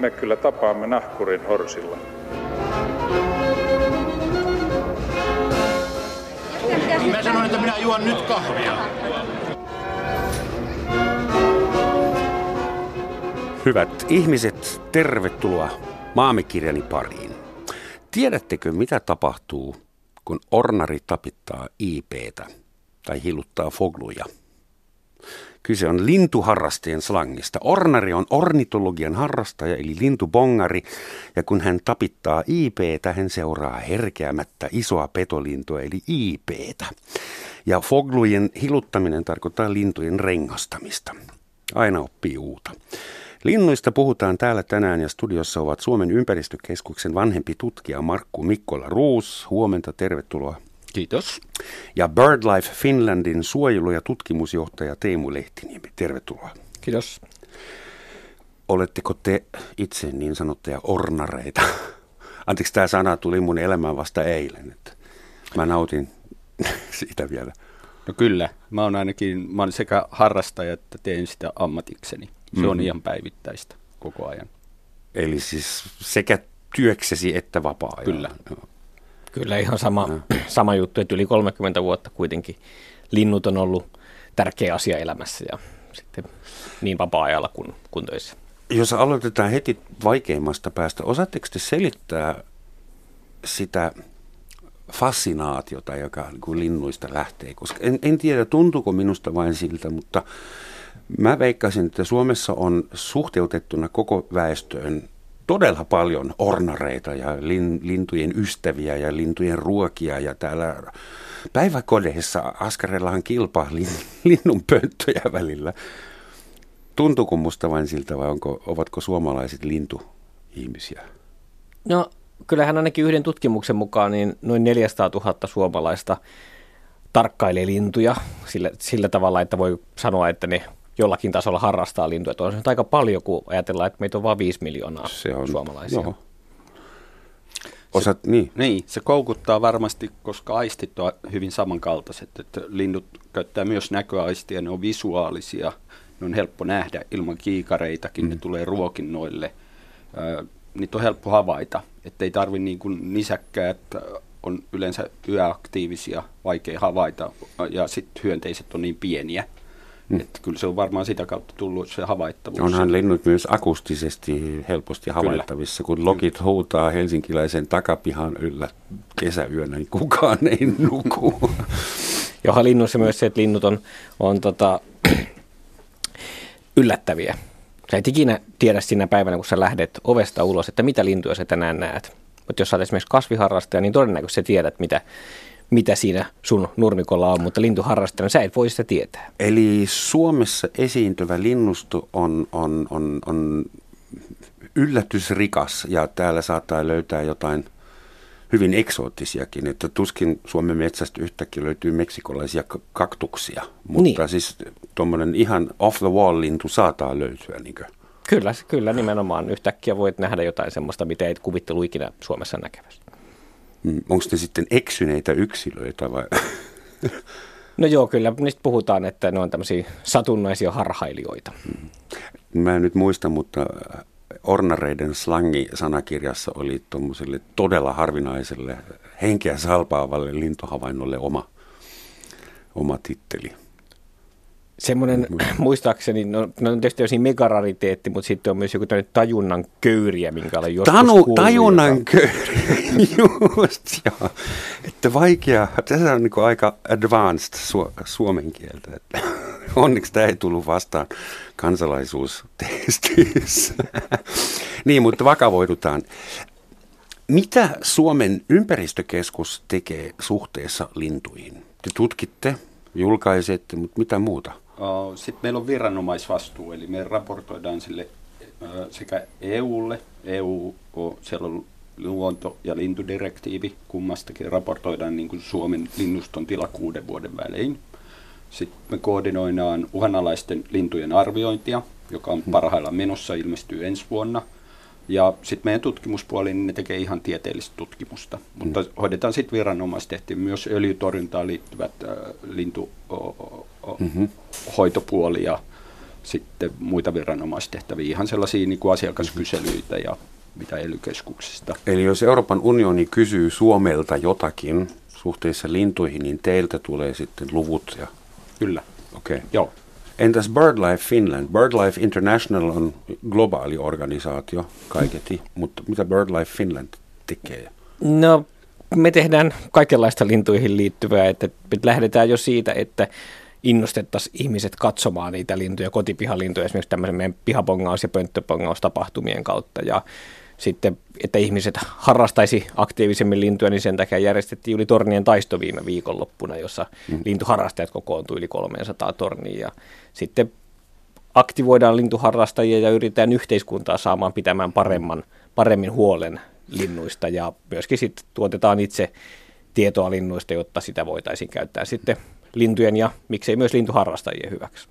me kyllä tapaamme nahkurin horsilla. Mä sanoin, että minä juon nyt kahvia. Hyvät ihmiset, tervetuloa maamikirjani pariin. Tiedättekö, mitä tapahtuu, kun ornari tapittaa IPtä tai hiluttaa fogluja? Kyse on lintuharrasteen slangista. Ornari on ornitologian harrastaja eli lintubongari ja kun hän tapittaa IPtä, hän seuraa herkeämättä isoa petolintua eli IPtä. Ja foglujen hiluttaminen tarkoittaa lintujen rengastamista. Aina oppii uutta. Linnuista puhutaan täällä tänään ja studiossa ovat Suomen ympäristökeskuksen vanhempi tutkija Markku Mikkola Ruus. Huomenta, tervetuloa. Kiitos. Ja BirdLife Finlandin suojelu- ja tutkimusjohtaja Teemu Lehtiniemi, tervetuloa. Kiitos. Oletteko te itse niin sanottuja ornareita? Anteeksi, tämä sana tuli mun elämään vasta eilen. Että mä nautin siitä vielä. No kyllä, mä oon ainakin, mä oon sekä harrastaja että teen sitä ammatikseni. Se mm-hmm. on ihan päivittäistä koko ajan. Eli siis sekä työksesi että vapaa-ajalla. Kyllä. Kyllä ihan sama, sama juttu, että yli 30 vuotta kuitenkin linnut on ollut tärkeä asia elämässä ja sitten niin vapaa-ajalla kuin, kuin töissä. Jos aloitetaan heti vaikeimmasta päästä, osaatteko te selittää sitä fascinaatiota, joka niin linnuista lähtee? Koska en, en tiedä, tuntuuko minusta vain siltä, mutta mä veikkaisin, että Suomessa on suhteutettuna koko väestöön todella paljon ornareita ja lin, lintujen ystäviä ja lintujen ruokia ja täällä päiväkodeissa askarellaan kilpaa lin, linnun pönttöjä välillä. Tuntuuko musta vain siltä vai onko, ovatko suomalaiset lintuihmisiä? No kyllähän ainakin yhden tutkimuksen mukaan niin noin 400 000 suomalaista tarkkailee lintuja sillä, sillä tavalla, että voi sanoa, että ne jollakin tasolla harrastaa lintuja. Tuo on aika paljon, kun ajatellaan, että meitä on vain 5 miljoonaa se on, suomalaisia. Joo. Osat, se, niin. niin, se koukuttaa varmasti, koska aistit on hyvin samankaltaiset. Että linnut käyttää myös näköaistia, ne on visuaalisia, ne on helppo nähdä ilman kiikareitakin, mm. ne tulee ruokinnoille. niitä on helppo havaita, että ei tarvitse niin kuin nisäkkäät on yleensä yöaktiivisia, vaikea havaita, ja sitten hyönteiset on niin pieniä, Mm. Että kyllä se on varmaan sitä kautta tullut se havaittavuus. Onhan linnut myös akustisesti helposti havaittavissa, kun lokit huutaa helsinkiläisen takapihan yllä kesäyönä, niin kukaan ei nuku. Johan linnussa myös se, että linnut on, on tota, yllättäviä. Sä et ikinä tiedä siinä päivänä, kun sä lähdet ovesta ulos, että mitä lintuja sä tänään näet. Mutta jos sä olet esimerkiksi kasviharrastaja, niin todennäköisesti sä tiedät, mitä mitä siinä sun nurmikolla on, mutta lintuharrastajana sä et voi sitä tietää. Eli Suomessa esiintyvä linnusto on, on, on, on yllätysrikas ja täällä saattaa löytää jotain hyvin eksoottisiakin, että tuskin Suomen metsästä yhtäkkiä löytyy meksikolaisia kaktuksia, mutta niin. siis tuommoinen ihan off the wall lintu saattaa löytyä. Niinkö? Kyllä, kyllä nimenomaan. Yhtäkkiä voit nähdä jotain semmoista, mitä et kuvittelu ikinä Suomessa näkevästi. Mm, Onko ne sitten eksyneitä yksilöitä vai? No joo, kyllä niistä puhutaan, että ne on tämmöisiä satunnaisia harhailijoita. Mm. Mä en nyt muista, mutta ornareiden slangi sanakirjassa oli tuommoiselle todella harvinaiselle henkeä salpaavalle lintuhavainnolle oma, oma titteli semmoinen, muistaakseni, no, no on tietysti megarariteetti, mutta sitten on myös joku tajunnan köyriä, minkä olen joskus Tanu, kuullut. Tajunnan joka... köyriä, just joo. Että vaikea, tässä on niin aika advanced su- suomen kieltä. Että onneksi tämä ei tullut vastaan kansalaisuustestissä. niin, mutta vakavoidutaan. Mitä Suomen ympäristökeskus tekee suhteessa lintuihin? Te tutkitte, julkaisette, mutta mitä muuta? Sitten meillä on viranomaisvastuu, eli me raportoidaan sille sekä EUlle, EU, siellä on luonto- ja lintudirektiivi, kummastakin raportoidaan niin kuin Suomen linnuston tila kuuden vuoden välein. Sitten me koordinoidaan uhanalaisten lintujen arviointia, joka on parhaillaan menossa, ilmestyy ensi vuonna. Ja sitten meidän tutkimuspuoli, niin ne tekee ihan tieteellistä tutkimusta. Mm. Mutta hoidetaan sitten viranomaistehtiin myös öljytorjuntaan liittyvät äh, lintu mm-hmm. ja sitten muita viranomaistehtäviä, ihan sellaisia niin kuin asiakaskyselyitä ja mitä ely Eli jos Euroopan unioni kysyy Suomelta jotakin suhteessa lintuihin, niin teiltä tulee sitten luvut ja... Kyllä. Okei. Okay. Joo. Entäs BirdLife Finland? BirdLife International on globaali organisaatio kaiketi, mutta mitä BirdLife Finland tekee? No, me tehdään kaikenlaista lintuihin liittyvää, että lähdetään jo siitä, että innostettaisiin ihmiset katsomaan niitä lintuja, kotipihalintuja, esimerkiksi tämmöisen meidän pihapongaus- ja pönttöpongaustapahtumien kautta. Ja sitten, että ihmiset harrastaisi aktiivisemmin lintuja, niin sen takia järjestettiin yli tornien taisto viime viikonloppuna, jossa mm. lintuharrastajat kokoontui yli 300 tornia. Ja sitten aktivoidaan lintuharrastajia ja yritetään yhteiskuntaa saamaan pitämään paremman, paremmin huolen linnuista ja myöskin sitten tuotetaan itse tietoa linnuista, jotta sitä voitaisiin käyttää sitten lintujen ja miksei myös lintuharrastajien hyväksi.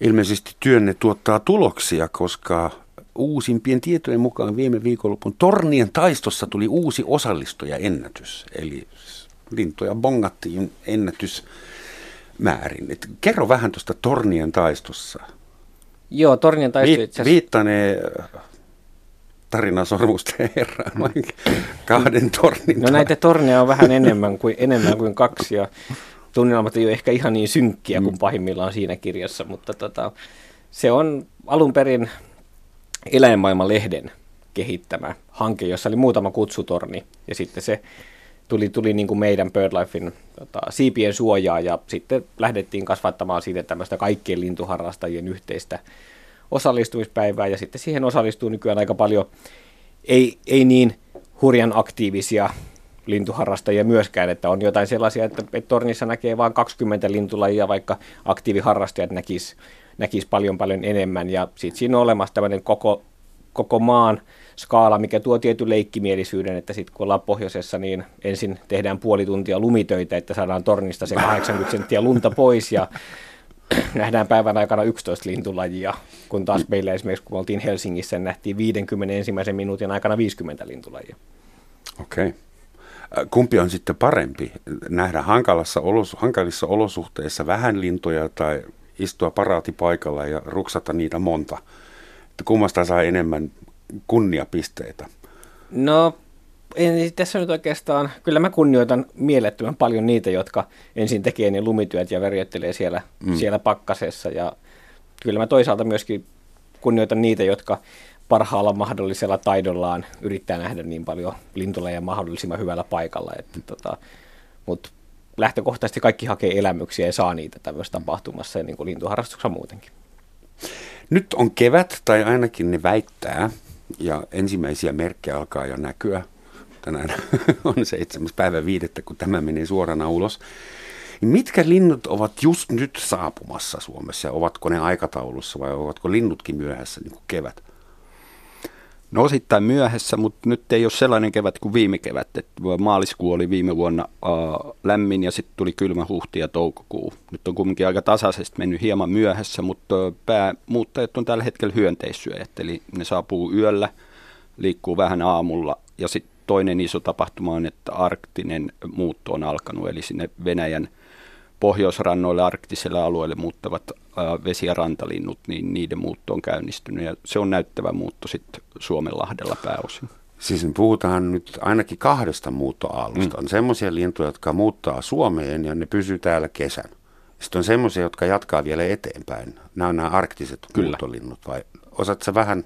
Ilmeisesti työnne tuottaa tuloksia, koska uusimpien tietojen mukaan viime viikonlopun Tornien taistossa tuli uusi osallistujaennätys. Eli lintuja bongattiin ennätysmäärin. Et kerro vähän tuosta Tornien taistossa. Joo, Tornien taisto itse asiassa... Viittanee tarina sormusten herra, kahden tornin. No näitä torneja on vähän enemmän kuin, enemmän kuin kaksi ja tunnelmat ei ole ehkä ihan niin synkkiä kuin mm. pahimmillaan siinä kirjassa, mutta tota, se on alun perin Eläinmaailman-lehden kehittämä hanke, jossa oli muutama kutsutorni. Ja sitten se tuli, tuli niin kuin meidän BirdLifein tota, siipien suojaa ja sitten lähdettiin kasvattamaan siitä tämmöistä kaikkien lintuharrastajien yhteistä osallistumispäivää. Ja sitten siihen osallistuu nykyään aika paljon ei, ei niin hurjan aktiivisia lintuharrastajia myöskään, että on jotain sellaisia, että, että tornissa näkee vain 20 lintulajia, vaikka aktiiviharrastajat näkis, näkis paljon paljon enemmän ja sitten siinä on olemassa tämmöinen koko, koko maan skaala, mikä tuo tietyn leikkimielisyyden, että sitten kun ollaan pohjoisessa, niin ensin tehdään puoli tuntia lumitöitä, että saadaan tornista se 80 senttiä lunta pois ja nähdään päivän aikana 11 lintulajia, kun taas meillä esimerkiksi kun oltiin Helsingissä, niin nähtiin 50 ensimmäisen minuutin aikana 50 lintulajia. Okei. Okay. Kumpi on sitten parempi? Nähdä hankalassa olos, hankalissa olosuhteissa vähän lintuja tai istua paraatipaikalla ja ruksata niitä monta? Että kummasta saa enemmän kunniapisteitä? No en, tässä nyt oikeastaan, kyllä mä kunnioitan mielettömän paljon niitä, jotka ensin tekee ne lumityöt ja värjöttelee siellä, mm. siellä pakkasessa. Ja kyllä mä toisaalta myöskin kunnioitan niitä, jotka parhaalla mahdollisella taidollaan yrittää nähdä niin paljon lintuleja mahdollisimman hyvällä paikalla. Että, mm. tota, Mutta lähtökohtaisesti kaikki hakee elämyksiä ja saa niitä tämmöisessä tapahtumassa ja niin kuin lintuharrastuksessa muutenkin. Nyt on kevät, tai ainakin ne väittää, ja ensimmäisiä merkkejä alkaa jo näkyä tänään on seitsemäs päivä viidettä, kun tämä menee suorana ulos. Mitkä linnut ovat just nyt saapumassa Suomessa? Ovatko ne aikataulussa vai ovatko linnutkin myöhässä niin kuin kevät? No osittain myöhässä, mutta nyt ei ole sellainen kevät kuin viime kevät. Et maaliskuu oli viime vuonna äh, lämmin ja sitten tuli kylmä huhti ja toukokuu. Nyt on kuitenkin aika tasaisesti mennyt hieman myöhässä, mutta päämuuttajat on tällä hetkellä hyönteissyöjät. Eli ne saapuu yöllä, liikkuu vähän aamulla ja sitten toinen iso tapahtuma on, että arktinen muutto on alkanut, eli sinne Venäjän pohjoisrannoille, arktiselle alueelle muuttavat vesi- ja rantalinnut, niin niiden muutto on käynnistynyt ja se on näyttävä muutto sitten Suomenlahdella pääosin. Siis puhutaan nyt ainakin kahdesta muuttoaallosta. Mm. On semmoisia lintuja, jotka muuttaa Suomeen ja ne pysyy täällä kesän. Sitten on semmoisia, jotka jatkaa vielä eteenpäin. Nämä on nämä arktiset Kyllä. muuttolinnut. Vai osaatko vähän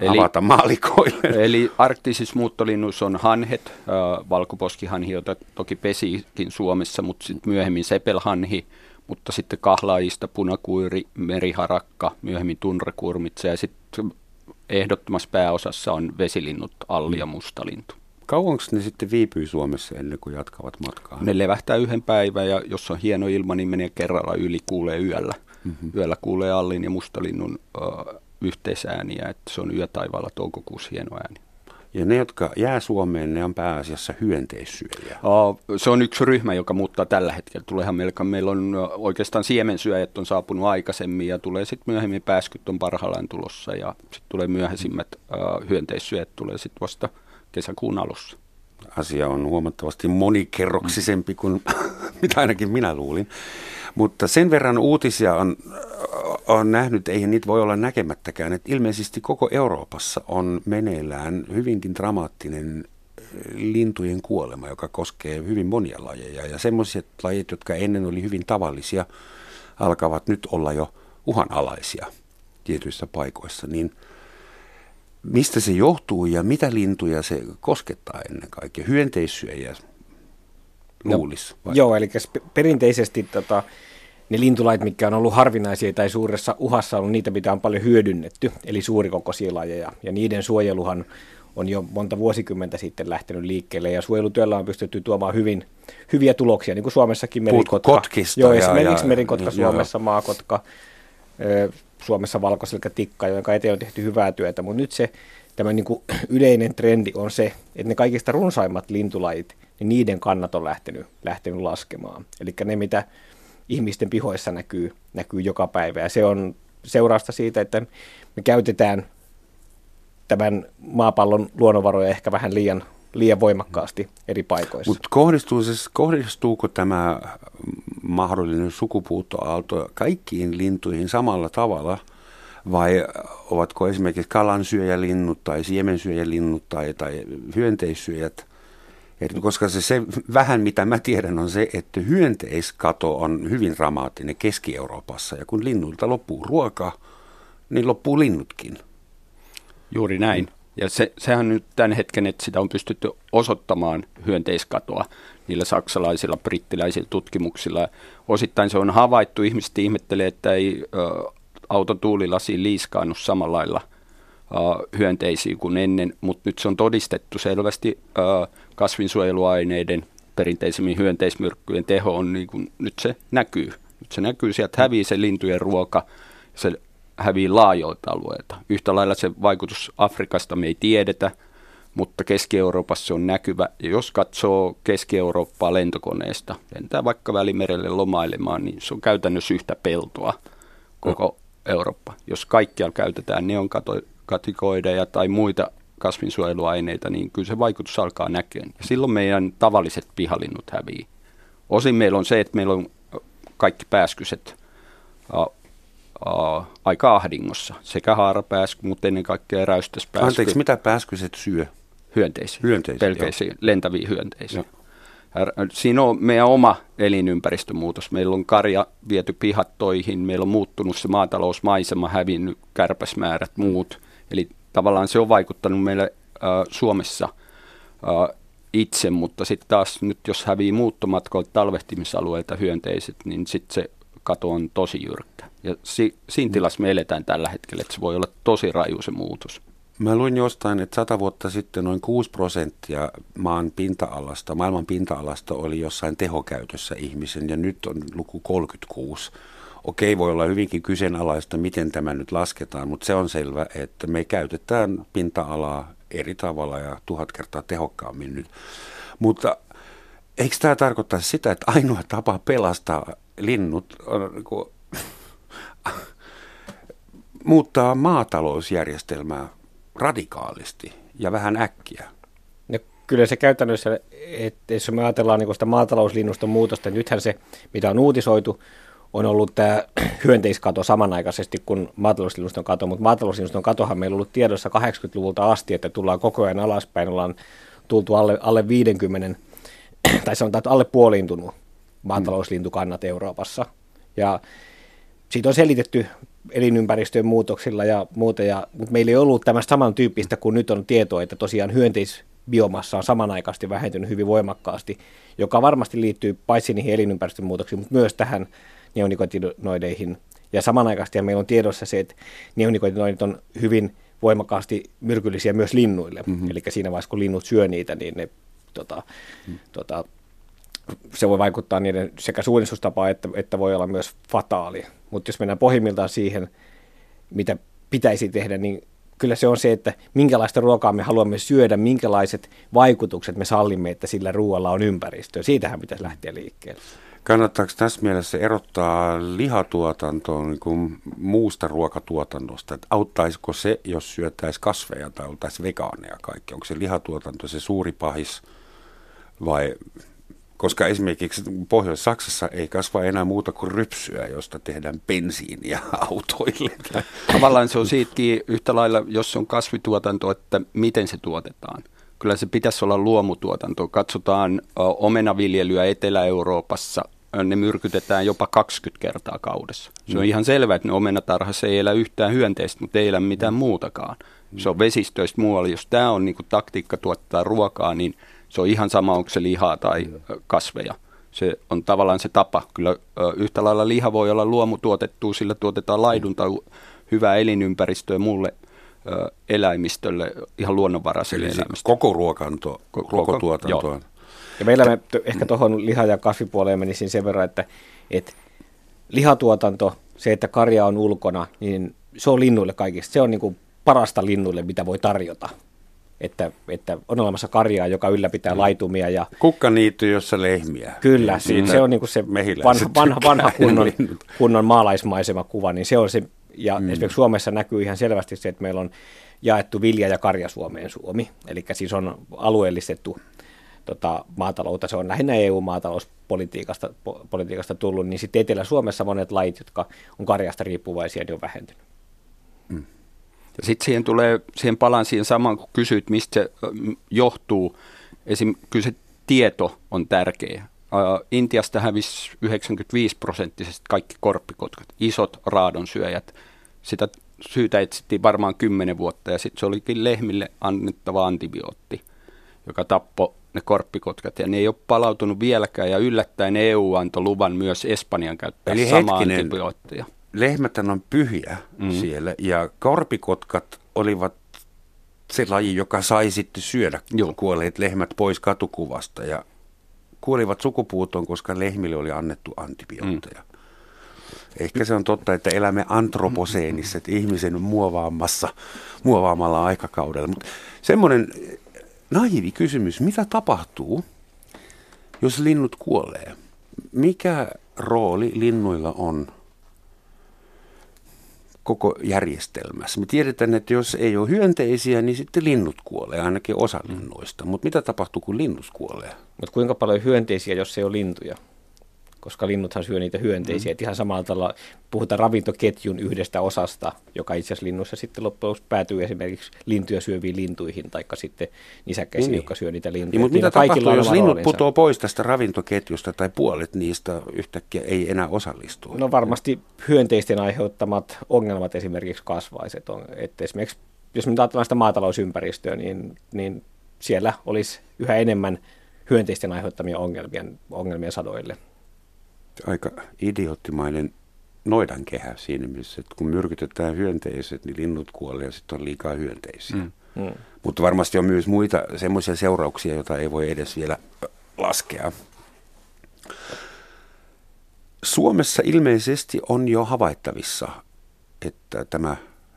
eli, avata maalikoille. Eli arktisissa muuttolinnuissa on hanhet, äh, valkoposkihanhi, jota toki pesikin Suomessa, mutta sitten myöhemmin sepelhanhi, mutta sitten kahlaajista punakuiri, meriharakka, myöhemmin tunrakurmitse ja sitten ehdottomassa pääosassa on vesilinnut, alli ja mustalintu. Kauanko ne sitten viipyy Suomessa ennen kuin jatkavat matkaa? Ne levähtää yhden päivän ja jos on hieno ilma, niin menee kerralla yli, kuulee yöllä. Mm-hmm. Yöllä kuulee allin ja mustalinnun äh, yhteisääniä, että se on yötaivaalla toukokuussa hieno ääni. Ja ne, jotka jää Suomeen, ne on pääasiassa hyönteissyöjiä. Se on yksi ryhmä, joka muuttaa tällä hetkellä. Tuleehan meillä, meillä on oikeastaan siemensyöjät on saapunut aikaisemmin ja tulee sitten myöhemmin pääskyt on parhaillaan tulossa ja sitten tulee myöhäisimmät hyönteissyöjät tulee sitten vasta kesäkuun alussa. Asia on huomattavasti monikerroksisempi kuin mitä ainakin minä luulin. Mutta sen verran uutisia on on nähnyt, eihän niitä voi olla näkemättäkään, että ilmeisesti koko Euroopassa on meneillään hyvinkin dramaattinen lintujen kuolema, joka koskee hyvin monia lajeja. Ja semmoiset lajit, jotka ennen oli hyvin tavallisia, alkavat nyt olla jo uhanalaisia tietyissä paikoissa. Niin mistä se johtuu ja mitä lintuja se koskettaa ennen kaikkea? Hyönteissyöjiä luulisi. No, joo, eli perinteisesti tota, ne lintulait, mitkä on ollut harvinaisia tai suuressa uhassa ollut, niitä mitä on paljon hyödynnetty, eli suurikokoisia lajeja. Ja niiden suojeluhan on jo monta vuosikymmentä sitten lähtenyt liikkeelle, ja suojelutyöllä on pystytty tuomaan hyvin, hyviä tuloksia, niin kuin Suomessakin merikotka. Kotkista joo, esimerkiksi ja, merikotka ja, Suomessa, joo. maakotka, Suomessa valkoiselkä tikka, jonka eteen on tehty hyvää työtä, mutta nyt se tämä niin kuin yleinen trendi on se, että ne kaikista runsaimmat lintulajit, niin niiden kannat on lähtenyt, lähtenyt laskemaan. Eli ne, mitä ihmisten pihoissa näkyy, näkyy joka päivä. Ja se on seurausta siitä, että me käytetään tämän maapallon luonnonvaroja ehkä vähän liian, liian voimakkaasti eri paikoissa. Mutta kohdistuu, siis, kohdistuuko tämä mahdollinen sukupuuttoaalto kaikkiin lintuihin samalla tavalla – vai ovatko esimerkiksi kalansyöjälinnut tai siemensyöjälinnut tai, tai hyönteissyöjät et koska se, se vähän mitä mä tiedän on se, että hyönteiskato on hyvin dramaattinen Keski-Euroopassa ja kun linnulta loppuu ruoka, niin loppuu linnutkin. Juuri näin. Ja se, sehän nyt tämän hetken, että sitä on pystytty osoittamaan hyönteiskatoa niillä saksalaisilla, brittiläisillä tutkimuksilla. Osittain se on havaittu, ihmiset ihmettelee, että ei ö, auton liiskaannut samalla lailla – hyönteisiä kuin ennen, mutta nyt se on todistettu selvästi kasvinsuojeluaineiden perinteisemmin hyönteismyrkkyjen teho on niin kuin, nyt se näkyy. Nyt se näkyy, sieltä hävii se lintujen ruoka, se hävii laajoilta alueilta. Yhtä lailla se vaikutus Afrikasta me ei tiedetä, mutta Keski-Euroopassa se on näkyvä. Ja jos katsoo Keski-Eurooppaa lentokoneesta, lentää vaikka Välimerelle lomailemaan, niin se on käytännössä yhtä peltoa koko no. Eurooppa. Jos kaikkialla käytetään neonkato, katikoideja tai muita kasvinsuojeluaineita, niin kyllä se vaikutus alkaa näkyä. Ja silloin meidän tavalliset pihalinnut hävii. Osin meillä on se, että meillä on kaikki pääskyset uh, uh, aika ahdingossa. Sekä haarapääsky, mutta ennen kaikkea räystäspääsky. Anteeksi, mitä pääskyset syö? Hyönteisiä. Hyönteisiä, Pelkeisiä, lentäviä hyönteisiä. Joo. Siinä on meidän oma elinympäristömuutos. Meillä on karja viety pihattoihin, meillä on muuttunut se maatalousmaisema, hävinnyt kärpäsmäärät, muut. Eli tavallaan se on vaikuttanut meille äh, Suomessa äh, itse, mutta sitten taas nyt jos hävii muuttomatkoilta talvehtimisalueilta hyönteiset, niin sitten se kato on tosi jyrkkä. Ja si- siinä mm. tilassa me eletään tällä hetkellä, että se voi olla tosi raju se muutos. Mä luin jostain, että sata vuotta sitten noin 6 prosenttia maan pinta-alasta, maailman pinta-alasta oli jossain tehokäytössä ihmisen ja nyt on luku 36. Okei, voi olla hyvinkin kyseenalaista, miten tämä nyt lasketaan, mutta se on selvä, että me käytetään pinta-alaa eri tavalla ja tuhat kertaa tehokkaammin nyt. Mutta eikö tämä tarkoita sitä, että ainoa tapa pelastaa linnut on niin muuttaa maatalousjärjestelmää radikaalisti ja vähän äkkiä? No, kyllä se käytännössä, että jos me ajatellaan niin sitä maatalouslinnuston muutosta, nythän se, mitä on uutisoitu, on ollut tämä hyönteiskato samanaikaisesti kuin maatalouslinnuston kato, mutta maatalouslinnuston katohan meillä on ollut tiedossa 80-luvulta asti, että tullaan koko ajan alaspäin, ollaan tultu alle, alle 50, tai sanotaan, että alle puoliintunut maatalouslintukannat Euroopassa. Ja siitä on selitetty elinympäristöjen muutoksilla ja muuta, ja, mutta meillä ei ollut tämmöistä samantyyppistä kuin nyt on tietoa, että tosiaan hyönteisbiomassa on samanaikaisesti vähentynyt hyvin voimakkaasti, joka varmasti liittyy paitsi niihin elinympäristön muutoksiin, mutta myös tähän neonikotinoideihin. Ja samanaikaisesti meillä on tiedossa se, että neonikotinoidit on hyvin voimakkaasti myrkyllisiä myös linnuille. Mm-hmm. Eli siinä vaiheessa, kun linnut syö niitä, niin ne, tota, mm. tota, se voi vaikuttaa niiden sekä suunnistustapaan että, että voi olla myös fataali. Mutta jos mennään pohjimmiltaan siihen, mitä pitäisi tehdä, niin kyllä se on se, että minkälaista ruokaa me haluamme syödä, minkälaiset vaikutukset me sallimme, että sillä ruoalla on ympäristöä. Siitähän pitäisi lähteä liikkeelle. Kannattaako tässä mielessä erottaa lihatuotantoa niin kuin muusta ruokatuotannosta? Että auttaisiko se, jos syötäisi kasveja tai oltaisiin vegaaneja kaikki? Onko se lihatuotanto se suuri pahis vai koska esimerkiksi Pohjois-Saksassa ei kasva enää muuta kuin rypsyä, josta tehdään bensiiniä autoille. Tavallaan se on siitäkin yhtä lailla, jos on kasvituotanto, että miten se tuotetaan. Kyllä se pitäisi olla luomutuotanto. Katsotaan omenaviljelyä Etelä-Euroopassa, ne myrkytetään jopa 20 kertaa kaudessa. Se on mm. ihan selvää, että ne omenatarhassa ei elä yhtään hyönteistä, mutta ei elä mitään mm. muutakaan. Se on vesistöistä muualla. Jos tämä on niin taktiikka tuottaa ruokaa, niin se on ihan sama, onko se lihaa tai mm. kasveja. Se on tavallaan se tapa. Kyllä yhtä lailla liha voi olla luomutuotettu, sillä tuotetaan laidunta, hyvää elinympäristöä mulle eläimistölle, ihan luonnonvaraiselle eläimistölle. Koko ruokanto, koko tuotantoa. Ja meillä me ehkä tuohon liha- ja kasvipuoleen menisin sen verran, että, että lihatuotanto, se, että karja on ulkona, niin se on linnuille kaikista. Se on niin kuin parasta linnuille, mitä voi tarjota. Että, että on olemassa karjaa, joka ylläpitää mm. laitumia. Ja, Kukkaniitty, jossa lehmiä. Kyllä, niin se on niin kuin se vanha, vanha, vanha kunnon, kunnon maalaismaisema kuva, niin se on se, ja mm. esimerkiksi Suomessa näkyy ihan selvästi se, että meillä on jaettu vilja- ja karja Suomeen Suomi, eli siis on alueellistettu tota, maataloutta, se on lähinnä EU-maatalouspolitiikasta politiikasta tullut, niin sitten Etelä-Suomessa monet lajit, jotka on karjasta riippuvaisia, niin on vähentynyt. Ja sitten siihen tulee, siihen palaan siihen samaan, kun kysyit, mistä se johtuu. Esim. kyllä se tieto on tärkeä. Intiasta hävisi 95 prosenttisesti kaikki korppikotkat, isot raadonsyöjät. Sitä syytä etsittiin varmaan kymmenen vuotta ja sitten se olikin lehmille annettava antibiootti, joka tappoi ne korppikotkat ja ne ei ole palautunut vieläkään ja yllättäen EU antoi luvan myös Espanjan käyttää Eli samaa hetkinen, antibioottia. Lehmät on pyhiä mm. siellä ja korpikotkat olivat se laji, joka sai sitten syödä Joo. kuolleet lehmät pois katukuvasta ja kuolivat sukupuutoon, koska lehmille oli annettu antibiootteja. Mm. Ehkä se on totta, että elämme antroposeenissa, että ihmisen muovaamassa, muovaamalla aikakaudella. Mutta semmoinen naivi kysymys, mitä tapahtuu, jos linnut kuolee? Mikä rooli linnuilla on koko järjestelmässä? Me tiedetään, että jos ei ole hyönteisiä, niin sitten linnut kuolee, ainakin osa linnuista. Mutta mitä tapahtuu, kun linnus kuolee? Mutta kuinka paljon hyönteisiä, jos ei ole lintuja? Koska linnuthan syö niitä hyönteisiä. Mm. ihan samalla tavalla puhutaan ravintoketjun yhdestä osasta, joka itse asiassa linnuissa sitten loppujen lopuksi päätyy esimerkiksi lintuja syöviin lintuihin, tai sitten nisäkkäisiin, niin. jotka syö niitä lintuja. Niin, mutta mitä tapahtuu, jos linnut putoo pois tästä ravintoketjusta tai puolet niistä yhtäkkiä ei enää osallistu? No varmasti hyönteisten aiheuttamat ongelmat esimerkiksi kasvaiset. On, että esimerkiksi jos me ajatellaan sitä maatalousympäristöä, niin, niin siellä olisi yhä enemmän hyönteisten aiheuttamia ongelmia, ongelmia sadoille aika idioottimainen noidankehä siinä missä, että kun myrkytetään hyönteiset, niin linnut kuolee ja sitten on liikaa hyönteisiä. Mm. Mm. Mutta varmasti on myös muita semmoisia seurauksia, joita ei voi edes vielä laskea. Suomessa ilmeisesti on jo havaittavissa, että tämä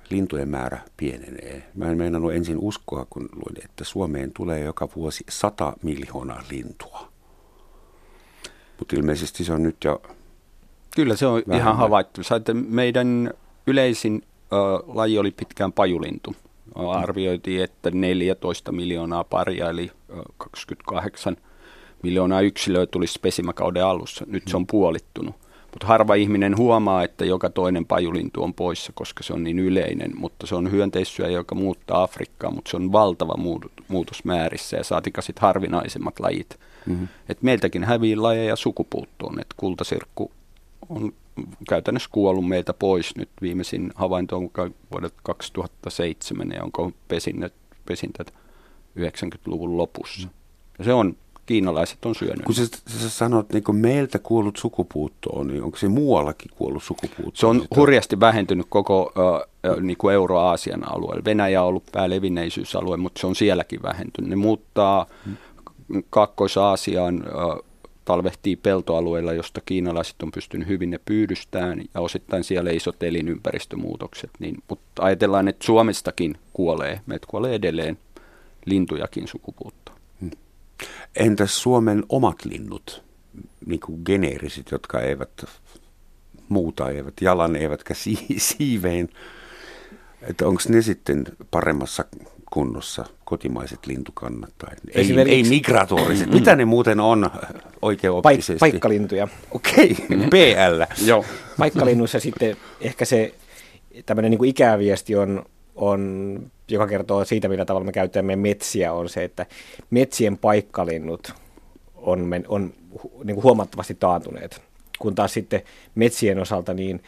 lintujen määrä pienenee. Mä en meinannut ensin uskoa, kun luin, että Suomeen tulee joka vuosi 100 miljoonaa lintua. Mutta ilmeisesti se on nyt jo Kyllä se on vähän ihan havaittu. Meidän yleisin ö, laji oli pitkään pajulintu. Arvioitiin, että 14 miljoonaa paria, eli 28 miljoonaa yksilöä tulisi pesimäkauden alussa. Nyt se on puolittunut. Mutta harva ihminen huomaa, että joka toinen pajulintu on poissa, koska se on niin yleinen. Mutta se on hyönteissyöjä, joka muuttaa Afrikkaa, mutta se on valtava muutos määrissä ja saatika sitten harvinaisemmat lajit. Mm-hmm. Et meiltäkin hävii lajeja sukupuuttoon. Et kultasirkku on käytännössä kuollut meiltä pois. Nyt viimeisin havainto on vuodelta 2007 ja onko pesinnät, pesintät 90-luvun lopussa. Ja se on kiinalaiset on syönyt. Kun sä, sä sanot niin kun meiltä kuollut sukupuuttoon, niin onko se muuallakin kuollut sukupuuttoon? Se on sitä? hurjasti vähentynyt koko äh, niin kuin Euro-Aasian alueella. Venäjä on ollut päälevinneisyysalue, mutta se on sielläkin vähentynyt. Ne muuttaa hmm. Kaakkois-Aasiaan, äh, talvehtii peltoalueilla, josta kiinalaiset on pystynyt hyvin ne pyydystään ja osittain siellä isot elinympäristömuutokset. Niin, mutta ajatellaan, että Suomestakin kuolee, meitä kuolee edelleen lintujakin sukupuuttoon. Entäs Suomen omat linnut, niin kuin geneerisit, jotka eivät muuta, eivät jalan, eivätkä si- siiveen, että onko ne sitten paremmassa kunnossa kotimaiset lintukannat tai ei, ei migratoriset. Mitä ne muuten on oikein oppisesti? Paik- paikkalintuja. Okei, okay. PL. Joo. Paikkalinnuissa sitten ehkä se tämmöinen niin ikäviesti on, on, joka kertoo siitä, millä tavalla me käytämme metsiä, on se, että metsien paikkalinnut on, on niin kuin huomattavasti taantuneet. Kun taas sitten metsien osalta niin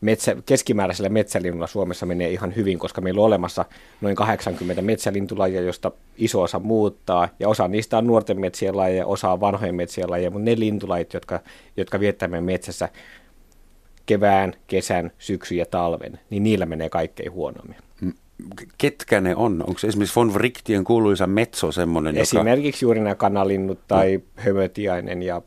metsä, keskimääräisellä metsälinnulla Suomessa menee ihan hyvin, koska meillä on olemassa noin 80 metsälintulajia, josta iso osa muuttaa, ja osa niistä on nuorten metsien lajeja, osa on vanhojen metsien lajeja, mutta ne lintulajit, jotka, jotka viettämme metsässä kevään, kesän, syksyn ja talven, niin niillä menee kaikkein huonommin. Ketkä ne on? Onko se esimerkiksi von Wrichtien kuuluisa metso semmoinen, Esimerkiksi joka... juuri nämä kanalinnut tai no. hömötiainen ja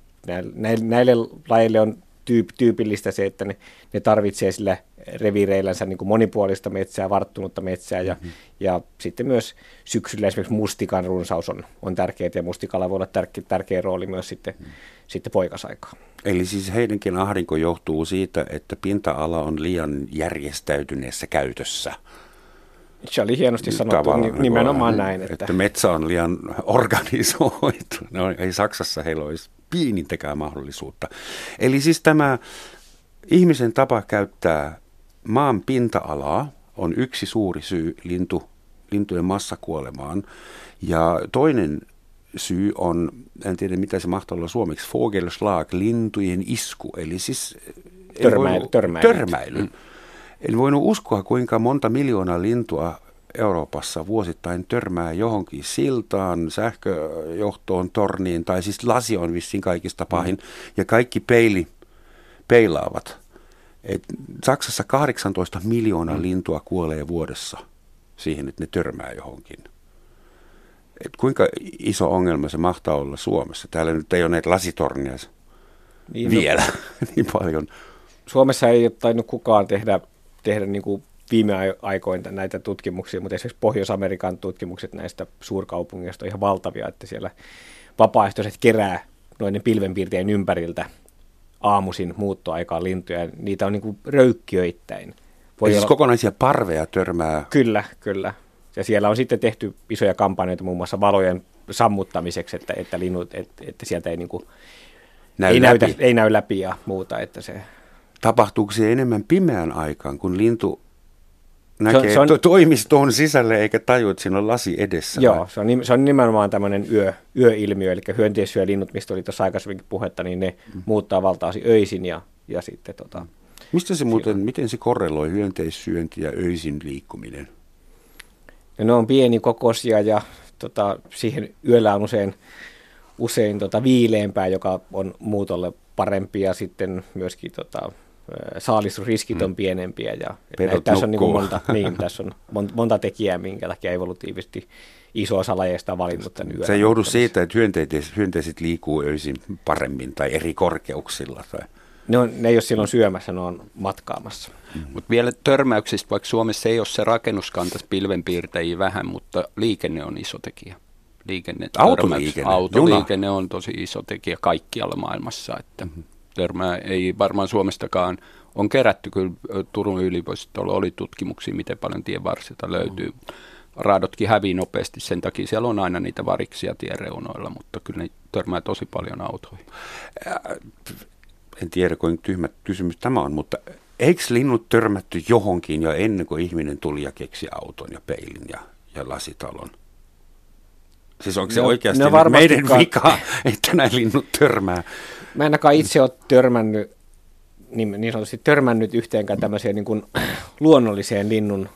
näille, näille lajeille on tyyp, tyypillistä se, että ne, ne tarvitsee sillä reviireillänsä niin kuin monipuolista metsää, varttunutta metsää ja, mm-hmm. ja sitten myös syksyllä esimerkiksi mustikan runsaus on, on tärkeää ja mustikalla voi olla tärkeä, tärkeä rooli myös sitten, mm-hmm. sitten poikasaikaa. Eli siis heidänkin ahdinko johtuu siitä, että pinta-ala on liian järjestäytyneessä käytössä. Se oli hienosti sanottu, Tavallaan, nimenomaan niin, näin. Että... että metsä on liian organisoitu. No, ei Saksassa heillä olisi pienintäkään mahdollisuutta. Eli siis tämä ihmisen tapa käyttää maan pinta-alaa on yksi suuri syy lintu, lintujen massakuolemaan. Ja toinen syy on, en tiedä mitä se mahtaa olla suomeksi, Vogelschlag, lintujen isku, eli siis törmäily. törmäily. törmäily. Mm. En voinut uskoa, kuinka monta miljoonaa lintua Euroopassa vuosittain törmää johonkin siltaan, sähköjohtoon, torniin, tai siis lasi on vissiin kaikista pahin, mm. ja kaikki peili, peilaavat. Et Saksassa 18 miljoonaa mm. lintua kuolee vuodessa siihen, että ne törmää johonkin. Et kuinka iso ongelma se mahtaa olla Suomessa? Täällä nyt ei ole näitä lasitornia niin, no. vielä no, niin paljon. Suomessa ei ole tainnut kukaan tehdä, tehdä niin kuin viime aikoina näitä tutkimuksia, mutta esimerkiksi Pohjois-Amerikan tutkimukset näistä suurkaupungeista on ihan valtavia, että siellä vapaaehtoiset kerää noiden pilvenpiirteen ympäriltä aamuisin muuttoaikaan lintuja. Niitä on niin kuin röykkiöittäin. Voi siis olla... kokonaisia parveja törmää? Kyllä, kyllä. Ja siellä on sitten tehty isoja kampanjoita muun muassa valojen sammuttamiseksi, että, että, linnut, että, että sieltä ei, niin kuin, näy, ei, läpi. Näytä, ei näy läpi ja muuta. Että se... Tapahtuuko se enemmän pimeän aikaan, kun lintu näkee se on, se on, toimistoon sisälle eikä tajua, että siinä on lasi edessä. Joo, se on, se on nimenomaan tämmöinen yö, yöilmiö, eli hyönteissyölinnut, mistä oli tuossa aikaisemminkin puhetta, niin ne mm. muuttaa valtaasi öisin ja, ja sitten tota, Mistä se muuten, siellä. miten se korreloi hyönteissyönti ja öisin liikkuminen? No, ne on pienikokoisia ja tota, siihen yöllä on usein, usein tota, viileämpää, joka on muutolle parempi ja sitten myöskin tota, saalisriskit on mm. pienempiä ja näin, tässä on niin kuin monta, niin, tässä on monta, tekijää, minkä takia evolutiivisesti iso osa lajeista on valinnut tämän yön. Se ei joudu siitä, että hyönteiset, hyönteiset liikkuu öisin paremmin tai eri korkeuksilla. Tai... Ne, on, ne ei ole silloin syömässä, ne on matkaamassa. Mm-hmm. Mutta vielä törmäyksistä, vaikka Suomessa ei ole se rakennuskanta pilvenpiirtäjiä vähän, mutta liikenne on iso tekijä. Liikenne, autoliikenne, autoliikenne on tosi iso tekijä kaikkialla maailmassa, että mm-hmm törmää. Ei varmaan Suomestakaan on kerätty, kyllä Turun yliopistolla oli tutkimuksia, miten paljon tien varsilta löytyy. Mm. Raadotkin hävii nopeasti, sen takia siellä on aina niitä variksia reunoilla, mutta kyllä ne törmää tosi paljon autoihin. En tiedä, kuinka tyhmä kysymys tämä on, mutta eikö linnut törmätty johonkin jo ennen kuin ihminen tuli ja keksi auton ja peilin ja, ja lasitalon? Siis onko se no, oikeasti no meidän vika, että nämä linnut törmää? Mä en ainakaan itse ole törmännyt, niin, niin sanotusti törmännyt yhteenkään tämmöiseen niin kuin luonnolliseen linnun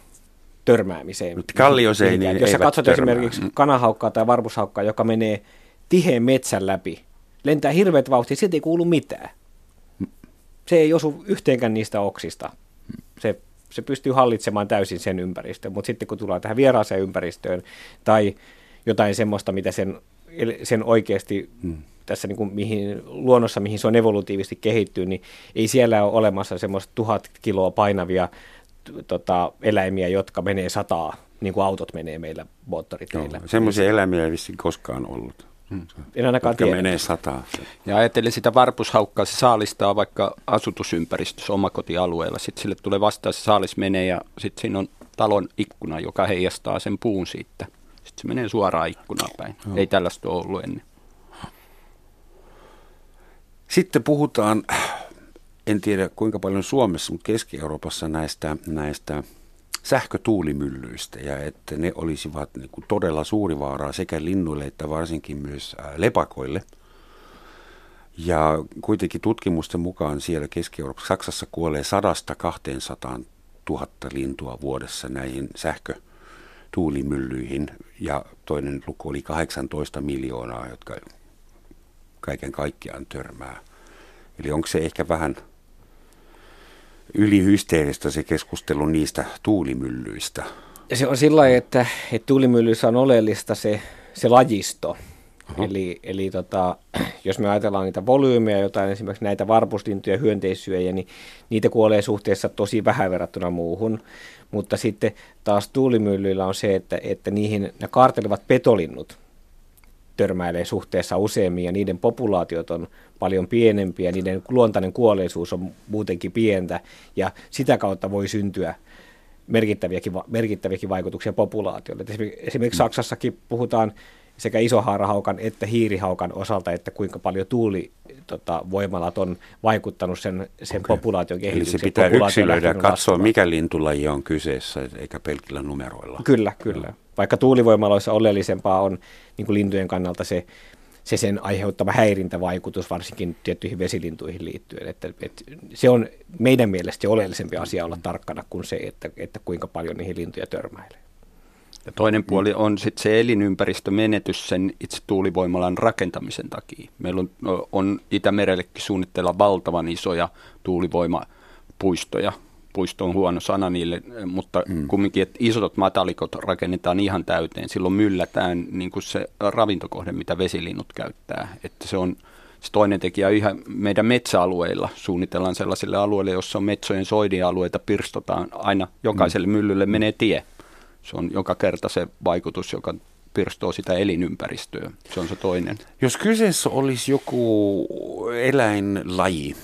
törmäämiseen. Mutta kallioseiniin Jos sä katsot törmää. esimerkiksi kanahaukkaa tai varbushaukkaa, joka menee tiheen metsän läpi, lentää hirveät vauhtia, sieltä ei kuulu mitään. Se ei osu yhteenkään niistä oksista. Se, se pystyy hallitsemaan täysin sen ympäristön, mutta sitten kun tullaan tähän vieraaseen ympäristöön tai jotain semmoista, mitä sen, sen oikeasti hmm tässä niin kuin mihin, luonnossa, mihin se on evolutiivisesti kehittynyt, niin ei siellä ole olemassa semmoista tuhat kiloa painavia tota, eläimiä, jotka menee sataa, niin kuin autot menee meillä moottoriteillä. Joo, semmoisia eläimiä ei vissiin koskaan ollut. Hmm. En ainakaan tiedä. menee sataa. Ja ajattelin sitä varpushaukkaa, se saalistaa vaikka asutusympäristössä omakotialueella. Sitten sille tulee vastaan, se saalis menee ja sitten siinä on talon ikkuna, joka heijastaa sen puun siitä Sitten se menee suoraan ikkunaan päin. Joo. Ei tällaista ole ollut ennen. Sitten puhutaan, en tiedä kuinka paljon Suomessa, mutta Keski-Euroopassa näistä, näistä sähkötuulimyllyistä ja että ne olisivat niin kuin todella suuri vaaraa sekä linnuille että varsinkin myös lepakoille. Ja kuitenkin tutkimusten mukaan siellä Keski-Euroopassa, Saksassa kuolee 100-200 000 lintua vuodessa näihin sähkötuulimyllyihin ja toinen luku oli 18 miljoonaa, jotka kaiken kaikkiaan törmää. Eli onko se ehkä vähän ylihysteeristä se keskustelu niistä tuulimyllyistä? Ja se on sillä lailla, että, että tuulimyllyissä on oleellista se, se lajisto. Uh-huh. Eli, eli tota, jos me ajatellaan niitä volyymeja, jotain esimerkiksi näitä varpuslintuja, hyönteissyöjä, niin niitä kuolee suhteessa tosi vähän verrattuna muuhun. Mutta sitten taas tuulimyllyillä on se, että, että niihin ne kaartelevat petolinnut törmäilee suhteessa useammin ja niiden populaatiot on paljon pienempiä, niiden luontainen kuolleisuus on muutenkin pientä ja sitä kautta voi syntyä merkittäviäkin, merkittäviäkin vaikutuksia populaatiolle. Esimerkiksi mm. Saksassakin puhutaan sekä isohaarahaukan että hiirihaukan osalta, että kuinka paljon tuuli tota, voimalat on vaikuttanut sen, sen okay. populaation kehitykseen. Eli se pitää yksilöidä ja katsoa, laskemaan. mikä lintulaji on kyseessä, eikä pelkillä numeroilla. Kyllä, kyllä. No. Vaikka tuulivoimaloissa oleellisempaa on niin kuin lintujen kannalta se, se sen aiheuttama häirintävaikutus, varsinkin tiettyihin vesilintuihin liittyen. Että, että se on meidän mielestä oleellisempi asia olla tarkkana kuin se, että, että kuinka paljon niihin lintuja törmäilee. Ja toinen puoli on sitten se elinympäristömenetys sen itse tuulivoimalan rakentamisen takia. Meillä on, on Itämerellekin suunnitteilla valtavan isoja tuulivoimapuistoja. Puisto on huono sana niille, mutta mm. kumminkin, että isot matalikot rakennetaan ihan täyteen. Silloin myllätään niin kuin se ravintokohde, mitä vesilinnut käyttää. Että se on se toinen tekijä ihan meidän metsäalueilla. Suunnitellaan sellaisille alueille, jossa on metsojen soidialueita, pirstotaan aina jokaiselle mm. myllylle menee tie se on joka kerta se vaikutus, joka pirstoo sitä elinympäristöä. Se on se toinen. Jos kyseessä olisi joku eläinlaji,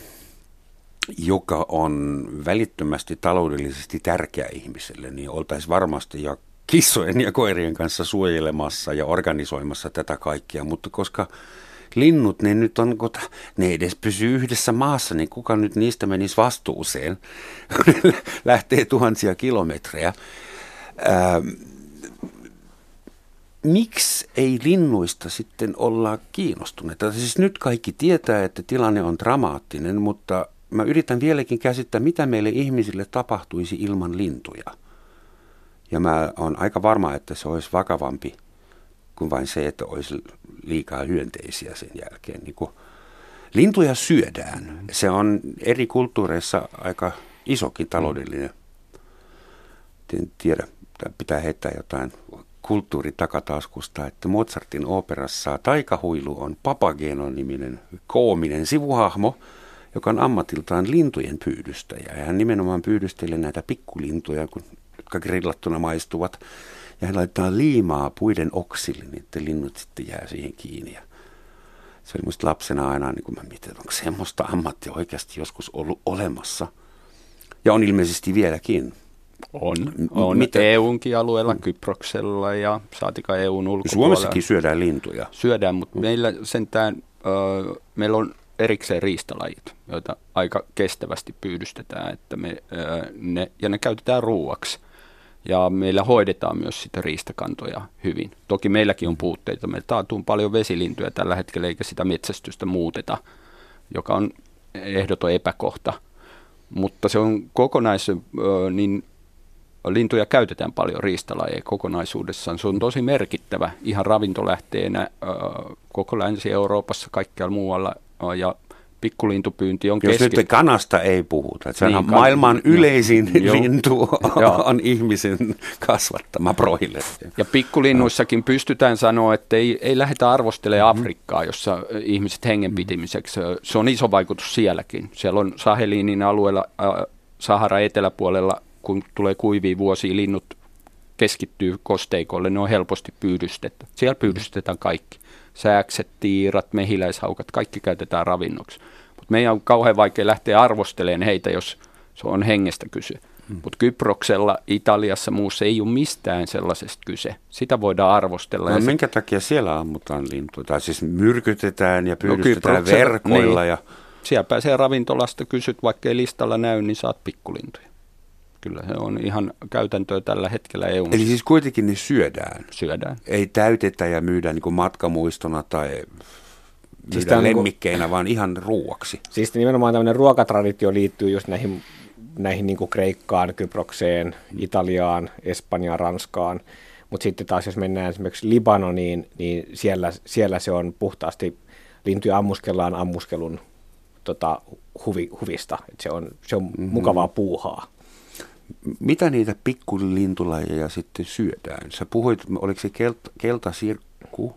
joka on välittömästi taloudellisesti tärkeä ihmiselle, niin oltaisiin varmasti ja kissojen ja koirien kanssa suojelemassa ja organisoimassa tätä kaikkea, mutta koska linnut, ne nyt on, ne edes pysyy yhdessä maassa, niin kuka nyt niistä menisi vastuuseen? Lähtee tuhansia kilometrejä. Ähm, miksi ei linnuista sitten olla kiinnostuneita? Siis nyt kaikki tietää, että tilanne on dramaattinen, mutta mä yritän vieläkin käsittää, mitä meille ihmisille tapahtuisi ilman lintuja. Ja mä oon aika varma, että se olisi vakavampi kuin vain se, että olisi liikaa hyönteisiä sen jälkeen. Niin kuin lintuja syödään. Se on eri kulttuureissa aika isokin taloudellinen. En tiedä, pitää heittää jotain kulttuuri takataskusta, että Mozartin operassa Taikahuilu on Papageno-niminen koominen sivuhahmo, joka on ammatiltaan lintujen pyydystäjä. Ja hän nimenomaan pyydystelee näitä pikkulintuja, jotka grillattuna maistuvat. Ja hän laittaa liimaa puiden oksille, niin että linnut sitten jää siihen kiinni. Ja se oli musta lapsena aina, niin kun mä mietin, onko semmoista ammattia oikeasti joskus ollut olemassa. Ja on ilmeisesti vieläkin. On, on Mitä? EUnkin alueella, mm. Kyproksella ja saatika EUn ulkopuolella. Suomessakin syödään lintuja. Syödään, mutta meillä sentään, meillä on erikseen riistalajit, joita aika kestävästi pyydystetään, että me, ne, ja ne käytetään ruuaksi. Ja meillä hoidetaan myös sitä riistakantoja hyvin. Toki meilläkin on puutteita. Meillä taatuu paljon vesilintuja tällä hetkellä, eikä sitä metsästystä muuteta, joka on ehdoton epäkohta. Mutta se on kokonais, niin lintuja käytetään paljon riistalajeja kokonaisuudessaan. Se on tosi merkittävä ihan ravintolähteenä koko Länsi-Euroopassa, kaikkialla muualla ja pikkulintupyynti on Jos keski... nyt kanasta ei puhuta, että niin, kan... maailman yleisin jo. lintu on ihmisen kasvattama broiler. Ja pikkulinnuissakin pystytään sanoa, että ei, ei lähdetä arvostelemaan mm-hmm. Afrikkaa, jossa ihmiset hengenpitimiseksi. Se on iso vaikutus sielläkin. Siellä on Sahelinin alueella, Sahara eteläpuolella kun tulee kuivia vuosia, linnut keskittyy kosteikolle, ne on helposti pyydystetty. Siellä pyydystetään kaikki. Sääkset, tiirat, mehiläishaukat, kaikki käytetään ravinnoksi. Mutta meidän on kauhean vaikea lähteä arvostelemaan heitä, jos se on hengestä kyse. Hmm. Mutta Kyproksella, Italiassa, muussa ei ole mistään sellaisesta kyse. Sitä voidaan arvostella. No, ja minkä se... takia siellä ammutaan lintuja? Tai siis myrkytetään ja no pyydystetään no, verkoilla. Niin. Ja... Siellä pääsee ravintolasta, kysyt, vaikka ei listalla näy, niin saat pikkulintuja. Kyllä se on ihan käytäntöä tällä hetkellä EU. Eli siis kuitenkin ne syödään? Syödään. Ei täytetä ja myydä niin matkamuistona tai siis myydä lemmikkeinä, niin kuin, vaan ihan ruuaksi. Siis nimenomaan tämmöinen ruokatraditio liittyy just näihin näihin niin kuin Kreikkaan, Kyprokseen, Italiaan, Espanjaan, Ranskaan. Mutta sitten taas jos mennään esimerkiksi Libanoniin, niin siellä, siellä se on puhtaasti, lintuja ammuskellaan ammuskelun tota, huvi, huvista. Et se on, se on mm-hmm. mukavaa puuhaa. Mitä niitä pikkulintulajeja sitten syödään? Sä puhuit, oliko se kelt, keltasirkku?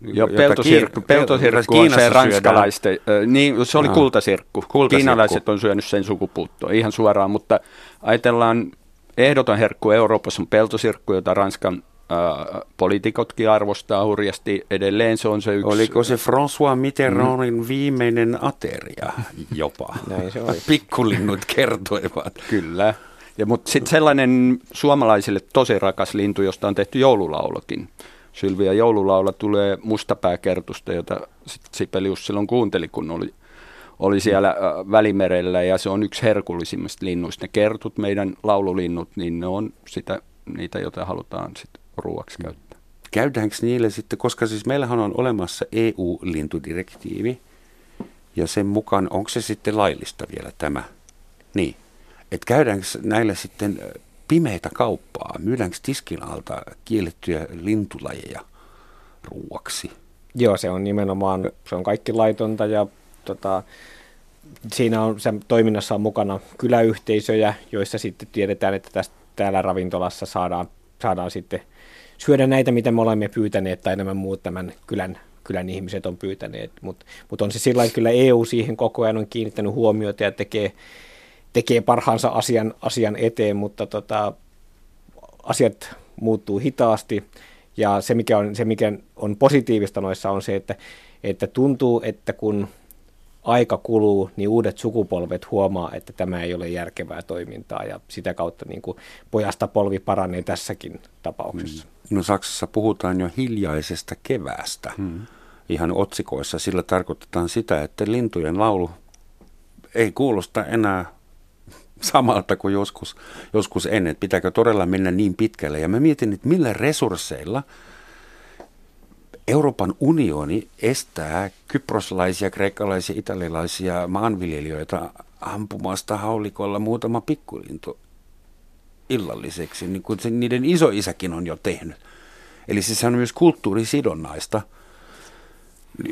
Joo, peltosirkku, peltosirkku on se ranskalaisten, äh, niin se oli no. kultasirkku. kultasirkku. Kiinalaiset on syönyt sen sukupuuttoon ihan suoraan, mutta ajatellaan ehdoton herkku Euroopassa on peltosirkku, jota Ranskan äh, poliitikotkin arvostaa hurjasti. Edelleen se on se yksi... Oliko se François Mitterrandin mm. viimeinen ateria jopa? Näin se oli. Pikkulinnut kertoivat. Kyllä. Ja, mutta sitten sellainen suomalaisille tosi rakas lintu, josta on tehty joululaulokin. Sylviä joululaula tulee mustapääkertusta, jota Sipelius silloin kuunteli, kun oli, oli siellä Välimerellä ja se on yksi herkullisimmista linnuista. Ne kertut, meidän laululinnut, niin ne on sitä, niitä, joita halutaan sitten ruuaksi käyttää. Käydäänkö niille sitten, koska siis meillähän on olemassa EU-lintudirektiivi ja sen mukaan, onko se sitten laillista vielä tämä? Niin. Että käydäänkö näille sitten pimeitä kauppaa? Myydäänkö tiskin alta kiellettyjä lintulajeja ruuaksi? Joo, se on nimenomaan, se on kaikki laitonta ja tota, siinä on, se toiminnassa on mukana kyläyhteisöjä, joissa sitten tiedetään, että tästä, täällä ravintolassa saadaan, saadaan sitten syödä näitä, mitä me olemme pyytäneet, tai nämä muut tämän kylän, kylän ihmiset on pyytäneet. Mutta mut on se sillä kyllä EU siihen koko ajan on kiinnittänyt huomiota ja tekee tekee parhaansa asian, asian eteen, mutta tota, asiat muuttuu hitaasti. Ja se mikä, on, se, mikä on positiivista noissa, on se, että, että tuntuu, että kun aika kuluu, niin uudet sukupolvet huomaa, että tämä ei ole järkevää toimintaa ja sitä kautta niin kuin pojasta polvi paranee tässäkin tapauksessa. Mm. No Saksassa puhutaan jo hiljaisesta keväästä hmm. ihan otsikoissa. Sillä tarkoitetaan sitä, että lintujen laulu ei kuulosta enää samalta kuin joskus, joskus ennen, että pitääkö todella mennä niin pitkälle. Ja mä mietin, että millä resursseilla Euroopan unioni estää kyproslaisia, kreikkalaisia, italialaisia maanviljelijöitä ampumasta haulikolla muutama pikkulintu illalliseksi, niin kuin se, niiden isoisäkin on jo tehnyt. Eli siis on myös kulttuurisidonnaista.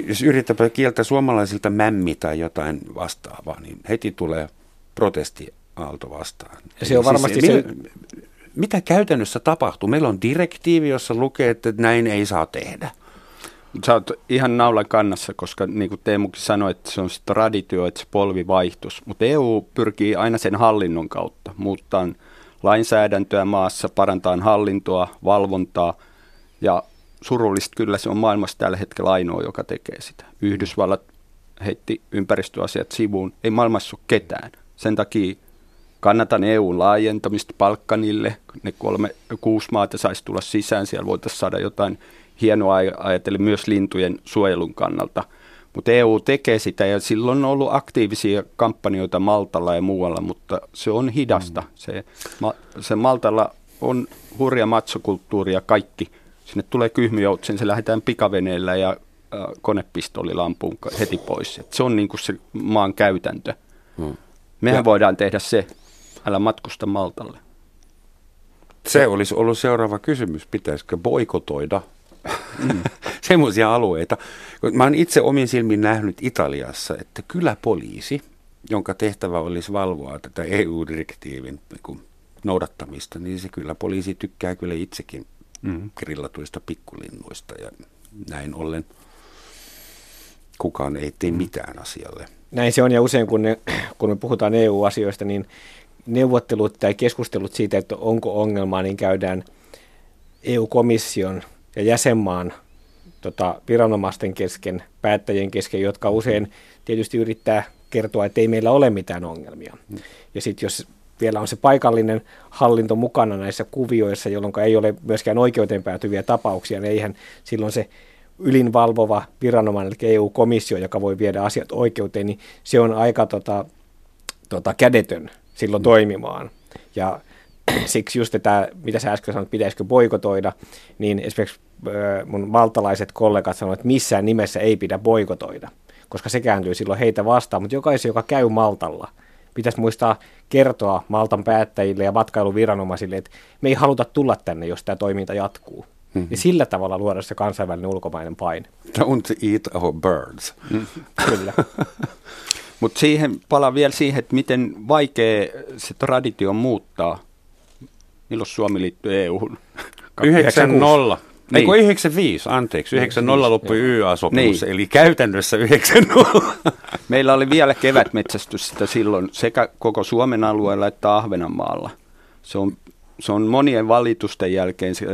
Jos yrittää kieltää suomalaisilta mämmi tai jotain vastaavaa, niin heti tulee protesti aalto vastaan. Ja se on siis varmasti siis, se... Mitä käytännössä tapahtuu? Meillä on direktiivi, jossa lukee, että näin ei saa tehdä. Sä oot ihan naulan kannassa, koska niin kuin Teemukin sanoi, että se on se traditio, että se polvi vaihtus. Mutta EU pyrkii aina sen hallinnon kautta muuttaa lainsäädäntöä maassa, parantaa hallintoa, valvontaa ja surullista kyllä se on maailmassa tällä hetkellä ainoa, joka tekee sitä. Yhdysvallat heitti ympäristöasiat sivuun. Ei maailmassa ole ketään. Sen takia Kannatan EUn laajentamista Palkkanille. Ne kolme, kuusi maata saisi tulla sisään. Siellä voitaisiin saada jotain hienoa ajatellen myös lintujen suojelun kannalta. Mutta EU tekee sitä ja silloin on ollut aktiivisia kampanjoita Maltalla ja muualla, mutta se on hidasta. Mm. Se, ma, se Maltalla on hurja matsokulttuuri ja kaikki. Sinne tulee kyhmyjoutsen, se lähdetään pikaveneellä ja äh, konepistolilla ampuun heti pois. Et se on niinku se maan käytäntö. Mm. Mehän ja. voidaan tehdä se älä matkusta Maltalle. Se olisi ollut seuraava kysymys. Pitäisikö boikotoida mm. semmoisia alueita? Mä olen itse omin silmin nähnyt Italiassa, että kyläpoliisi, jonka tehtävä olisi valvoa tätä EU-direktiivin niin noudattamista, niin se kyllä poliisi tykkää kyllä itsekin mm. grillatuista pikkulinnuista ja näin ollen kukaan ei tee mm. mitään asialle. Näin se on ja usein kun, ne, kun me puhutaan EU-asioista, niin neuvottelut tai keskustelut siitä, että onko ongelmaa, niin käydään EU-komission ja jäsenmaan tota, viranomaisten kesken, päättäjien kesken, jotka usein tietysti yrittää kertoa, että ei meillä ole mitään ongelmia. Mm. Ja sitten jos vielä on se paikallinen hallinto mukana näissä kuvioissa, jolloin ei ole myöskään oikeuteen päätyviä tapauksia, niin eihän silloin se ylinvalvova viranomainen, eli EU-komissio, joka voi viedä asiat oikeuteen, niin se on aika tota, tota, kädetön silloin mm. toimimaan. Ja siksi just tämä, mitä sä äsken sanoit, pitäisikö boikotoida, niin esimerkiksi mun maltalaiset kollegat sanoivat, että missään nimessä ei pidä boikotoida, koska se kääntyy silloin heitä vastaan, mutta jokaisen, joka käy Maltalla, pitäisi muistaa kertoa Maltan päättäjille ja matkailuviranomaisille, että me ei haluta tulla tänne, jos tämä toiminta jatkuu. Mm-hmm. Ja sillä tavalla luoda se kansainvälinen ulkomainen paine. Don't eat our birds. Mm. Kyllä. Mutta siihen palaan vielä siihen, että miten vaikea se traditio muuttaa. Milloin Suomi liittyy EU-hun? 90. Niin. Ei 95, anteeksi. 90 loppui YA-sopimus, niin. eli käytännössä 90. Meillä oli vielä kevätmetsästystä silloin sekä koko Suomen alueella että Ahvenanmaalla. Se on, se on monien valitusten jälkeen se,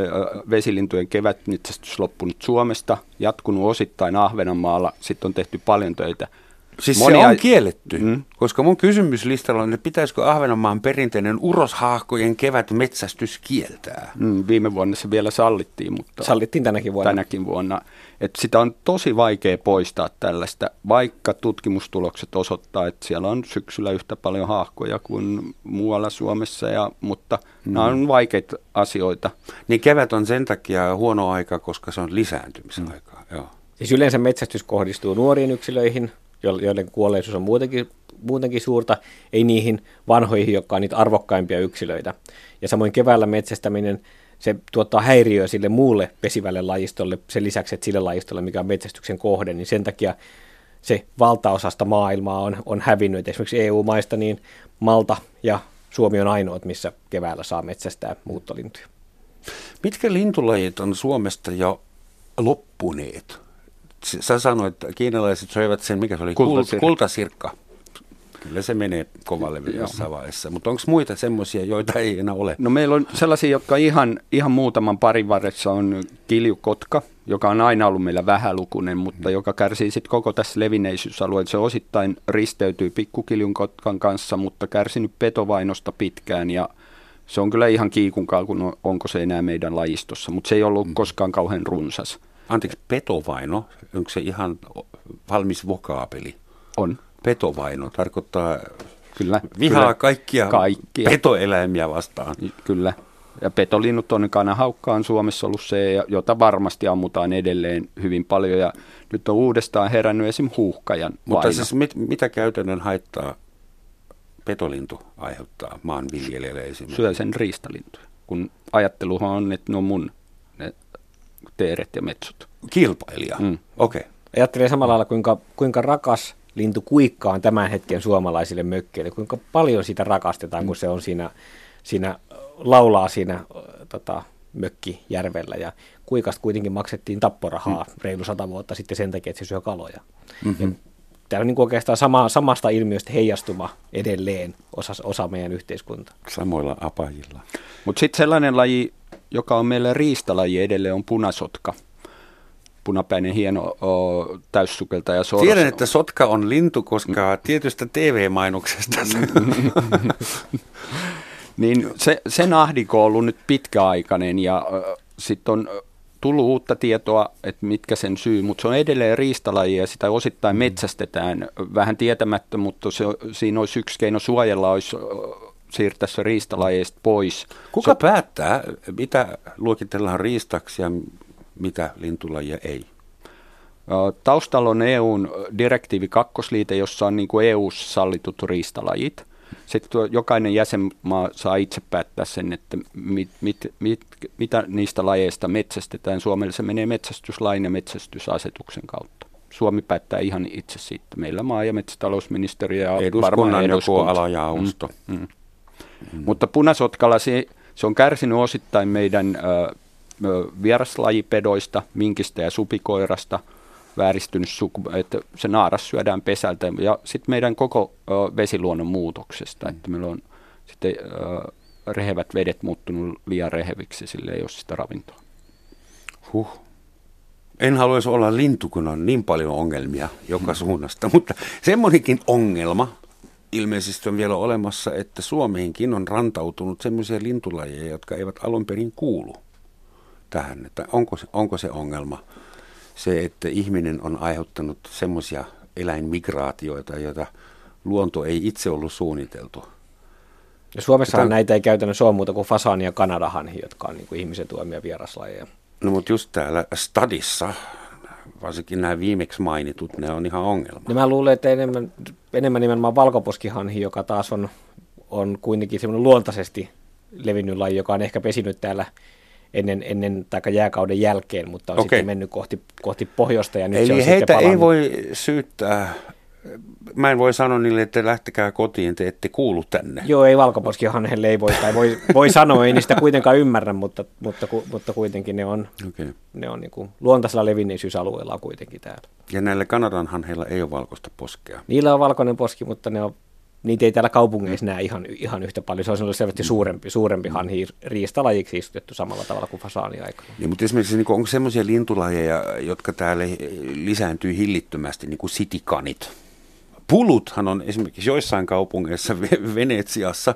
vesilintujen kevätmetsästys loppunut Suomesta, jatkunut osittain Ahvenanmaalla, sitten on tehty paljon töitä – Siis Monia... se on kielletty, mm. koska mun kysymyslistalla on, että pitäisikö Ahvenanmaan perinteinen uroshaahkojen kevät metsästys kieltää? Mm, viime vuonna se vielä sallittiin, mutta... Sallittiin tänäkin vuonna. Tänäkin vuonna. Et sitä on tosi vaikea poistaa tällaista, vaikka tutkimustulokset osoittaa, että siellä on syksyllä yhtä paljon haahkoja kuin muualla Suomessa, ja, mutta mm. nämä on vaikeita asioita. Niin kevät on sen takia huono aika, koska se on lisääntymisaika. Mm. Joo. Siis yleensä metsästys kohdistuu nuoriin yksilöihin, joiden kuolleisuus on muutenkin, muutenkin suurta, ei niihin vanhoihin, jotka on niitä arvokkaimpia yksilöitä. Ja samoin keväällä metsästäminen, se tuottaa häiriöä sille muulle pesivälle lajistolle, sen lisäksi, että sille lajistolle, mikä on metsästyksen kohde, niin sen takia se valtaosasta maailmaa on, on hävinnyt. Esimerkiksi EU-maista niin Malta ja Suomi on ainoat, missä keväällä saa metsästää muuttolintuja. Mitkä lintulajit on Suomesta jo loppuneet? Sä sanoit, että kiinalaiset söivät sen, mikä se oli? Kultasirkka. Kultasirkka. Kyllä se menee kovalle jossain vaiheessa. Mutta onko muita semmoisia, joita ei enää ole? No meillä on sellaisia, jotka ihan, ihan muutaman parin varressa on kiljukotka, joka on aina ollut meillä vähälukunen, mutta mm. joka kärsii sitten koko tässä levinneisyysalueella. Se osittain risteytyy pikkukiljun kotkan kanssa, mutta kärsinyt petovainosta pitkään ja se on kyllä ihan kiikunkaa, kun onko se enää meidän lajistossa, mutta se ei ollut mm. koskaan kauhean runsas. Anteeksi, petovaino, onko se ihan valmis vokaapeli? On. Petovaino tarkoittaa kyllä, vihaa kyllä. kaikkia, kaikkia petoeläimiä vastaan. Kyllä. Ja petolinnut on kanahaukka on Suomessa ollut se, jota varmasti ammutaan edelleen hyvin paljon. Ja nyt on uudestaan herännyt esim. huuhkajan Mutta vaino. siis mit, mitä käytännön haittaa petolintu aiheuttaa maanviljelijälle esimerkiksi? Syö sen riistalintuja. Kun ajatteluhan on, että ne on mun teeret ja metsot. Kilpailija, mm. okei. Okay. Ajattelee samalla lailla, kuinka, kuinka rakas lintu kuikka on tämän hetken suomalaisille mökkeille, kuinka paljon sitä rakastetaan, mm. kun se on siinä, siinä laulaa siinä tota, mökkijärvellä ja kuikasta kuitenkin maksettiin tapporahaa mm. reilu sata vuotta sitten sen takia, että se syö kaloja. Mm-hmm. Tämä on niin oikeastaan sama, samasta ilmiöstä heijastuma edelleen osa, osa meidän yhteiskuntaa. Samoilla apajilla. Mutta sitten sellainen laji, joka on meillä riistalaji edelleen, on punasotka. Punapäinen hieno o, täyssukelta ja soros. Tiedän, että sotka on lintu, koska tietystä TV-mainoksesta. niin se, sen ahdinko on ollut nyt pitkäaikainen ja sitten on tullut uutta tietoa, että mitkä sen syy, mutta se on edelleen riistalaji ja sitä osittain metsästetään vähän tietämättä, mutta se, siinä olisi yksi keino suojella, olisi siirtää se riistalajeista pois. Kuka se, päättää, mitä luokitellaan riistaksi ja mitä lintulajia ei? Taustalla on EUn direktiivi kakkosliite, jossa on niin kuin EU-ssa sallitut riistalajit. Sitten jokainen jäsenmaa saa itse päättää sen, että mit, mit, mit, mitä niistä lajeista metsästetään. Suomelle se menee metsästyslain ja metsästysasetuksen kautta. Suomi päättää ihan itse siitä. Meillä maa- ja metsätalousministeriö ja Eduskunnan joku alajaosto. Mm, mm. Mm. Mutta punasotkalla se, se on kärsinyt osittain meidän ö, vieraslajipedoista, minkistä ja supikoirasta, vääristynyt suku, että se naaras syödään pesältä ja sitten meidän koko ö, vesiluonnon muutoksesta, mm. että meillä on sitten ö, rehevät vedet muuttunut liian reheviksi, sille ei ole sitä ravintoa. Huh. En haluaisi olla lintu, kun on niin paljon ongelmia joka suunnasta, mutta semmoinenkin ongelma ilmeisesti on vielä olemassa, että Suomeenkin on rantautunut sellaisia lintulajeja, jotka eivät alun perin kuulu tähän. Että onko, se, onko se ongelma se, että ihminen on aiheuttanut semmoisia eläinmigraatioita, joita luonto ei itse ollut suunniteltu? Ja Suomessahan Tätä... näitä ei käytännössä ole muuta kuin fasani ja kanadahanhi, jotka on niin kuin ihmisen tuomia vieraslajeja. No mutta just täällä stadissa, varsinkin nämä viimeksi mainitut, ne on ihan ongelma. No mä luulen, että enemmän, enemmän nimenomaan valkoposkihanhi, joka taas on, on kuitenkin semmoinen luontaisesti levinnyt laji, joka on ehkä pesinyt täällä ennen, ennen tai jääkauden jälkeen, mutta on okay. sitten mennyt kohti, kohti pohjoista. Ja nyt Eli se on heitä ei voi syyttää mä en voi sanoa niille, että lähtekää kotiin, te ette kuulu tänne. Joo, ei valkoposkihanhelle ei voi, tai voi, voi sanoa, ei niistä kuitenkaan ymmärrä, mutta, mutta, mutta kuitenkin ne on, okay. ne on niin kuin luontaisella levinneisyysalueella kuitenkin täällä. Ja näillä Kanadan hanheilla ei ole valkoista poskea? Niillä on valkoinen poski, mutta ne on, niitä ei täällä kaupungeissa näe ihan, ihan yhtä paljon. Se on selvästi suurempi, suurempi hanhi riistalajiksi istutettu samalla tavalla kuin fasaani aikana. Niin, mutta esimerkiksi niin onko sellaisia lintulajeja, jotka täällä lisääntyy hillittömästi, niin kuin sitikanit? Puluthan on esimerkiksi joissain kaupungeissa, Venetsiassa,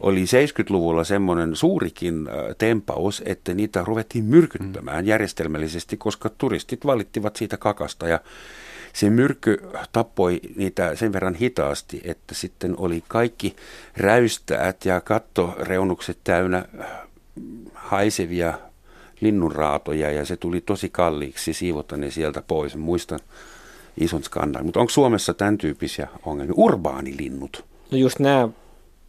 oli 70-luvulla semmoinen suurikin tempaus, että niitä ruvettiin myrkyttämään mm. järjestelmällisesti, koska turistit valittivat siitä kakasta ja se myrkky tappoi niitä sen verran hitaasti, että sitten oli kaikki räystäät ja kattoreunukset täynnä haisevia linnunraatoja ja se tuli tosi kalliiksi siivota ne sieltä pois. Muistan ison skandaali. Mutta onko Suomessa tämän tyyppisiä ongelmia? Urbaanilinnut? No just nämä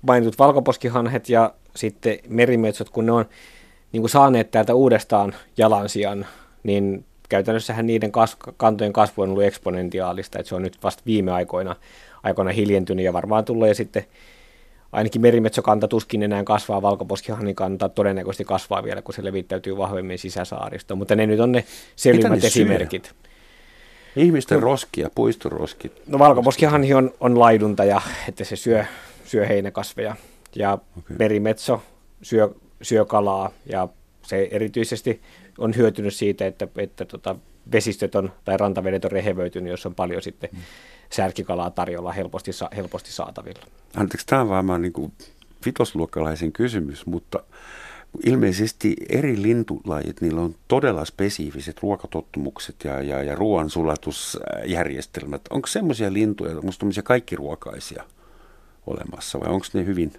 mainitut valkoposkihanhet ja sitten merimetsot, kun ne on niin kuin saaneet täältä uudestaan jalansijan, niin käytännössähän niiden kas- kantojen kasvu on ollut eksponentiaalista, että se on nyt vasta viime aikoina, aikoina hiljentynyt ja varmaan tulee sitten ainakin merimetsokanta tuskin enää kasvaa, valkoposkihanhin kanta todennäköisesti kasvaa vielä, kun se levittäytyy vahvemmin sisäsaaristoon, mutta ne nyt on ne selvimmät esimerkit. Syö? Ihmisten no, roskia, puistoroskit. No valkoposkihanhi on, on laiduntaja, että se syö, syö heinäkasveja. Ja okay. merimetso syö, syö kalaa ja se erityisesti on hyötynyt siitä, että, että tota, vesistöt on, tai rantavedet on rehevöitynyt, jos on paljon sitten mm. särkikalaa tarjolla helposti, helposti saatavilla. Anteeksi, tämä on vaan niin kuin vitosluokkalaisen kysymys, mutta ilmeisesti eri lintulajit, niillä on todella spesifiset ruokatottumukset ja, ja, ja ruoansulatusjärjestelmät. Onko semmoisia lintuja, onko semmoisia kaikkiruokaisia olemassa vai onko ne hyvin...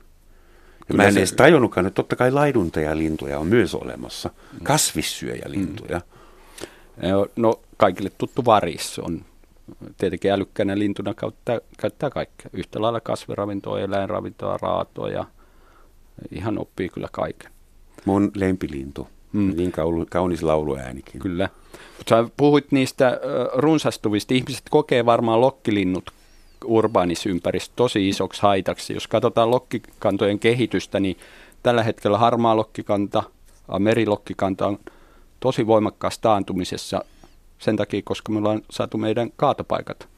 Ja mä en se... edes tajunnutkaan, että totta kai laiduntajalintuja on myös olemassa, mm. kasvissyöjälintuja. Mm. No kaikille tuttu varis on tietenkin älykkäänä lintuna käyttää, käyttää kaikkea. Yhtä lailla kasviravintoa, eläinravintoa, raatoa ja ihan oppii kyllä kaiken. Mun lempilintu. Mm. Niin kaunis lauluäänikin. Kyllä. Mutta sä puhuit niistä runsastuvista. Ihmiset kokee varmaan lokkilinnut urbaanisympäristössä ympäristössä tosi isoksi haitaksi. Jos katsotaan lokkikantojen kehitystä, niin tällä hetkellä harmaa lokkikanta, merilokkikanta on tosi voimakkaassa taantumisessa sen takia, koska me ollaan saatu meidän kaatopaikat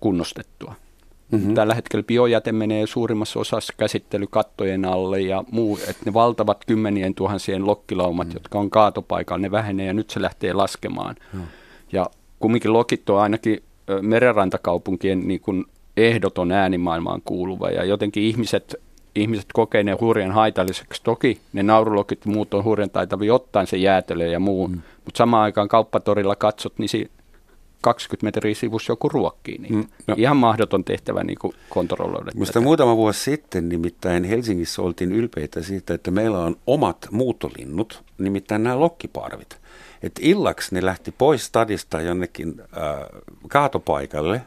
kunnostettua. Mm-hmm. Tällä hetkellä biojäte menee suurimmassa osassa käsittelykattojen alle ja muu, että ne valtavat kymmenien tuhansien lokkilaumat, mm-hmm. jotka on kaatopaikalla, ne vähenee ja nyt se lähtee laskemaan. Mm-hmm. Ja kumminkin lokit on ainakin merenrantakaupunkien niin kuin ehdoton äänimaailmaan kuuluva ja jotenkin ihmiset, ihmiset kokee ne hurjan haitalliseksi. Toki ne naurulokit muut on hurjan taitavia ottaen se jäätelö ja muu, mm. mutta samaan aikaan kauppatorilla katsot, niin si- 20 metriä sivussa joku ruokkii. Niin mm, no. Ihan mahdoton tehtävä niin kontrolloida. Musta muutama vuosi sitten nimittäin Helsingissä oltiin ylpeitä siitä, että meillä on omat muuttolinnut, nimittäin nämä lokkiparvit. Et illaksi ne lähti pois stadista jonnekin äh, kaatopaikalle,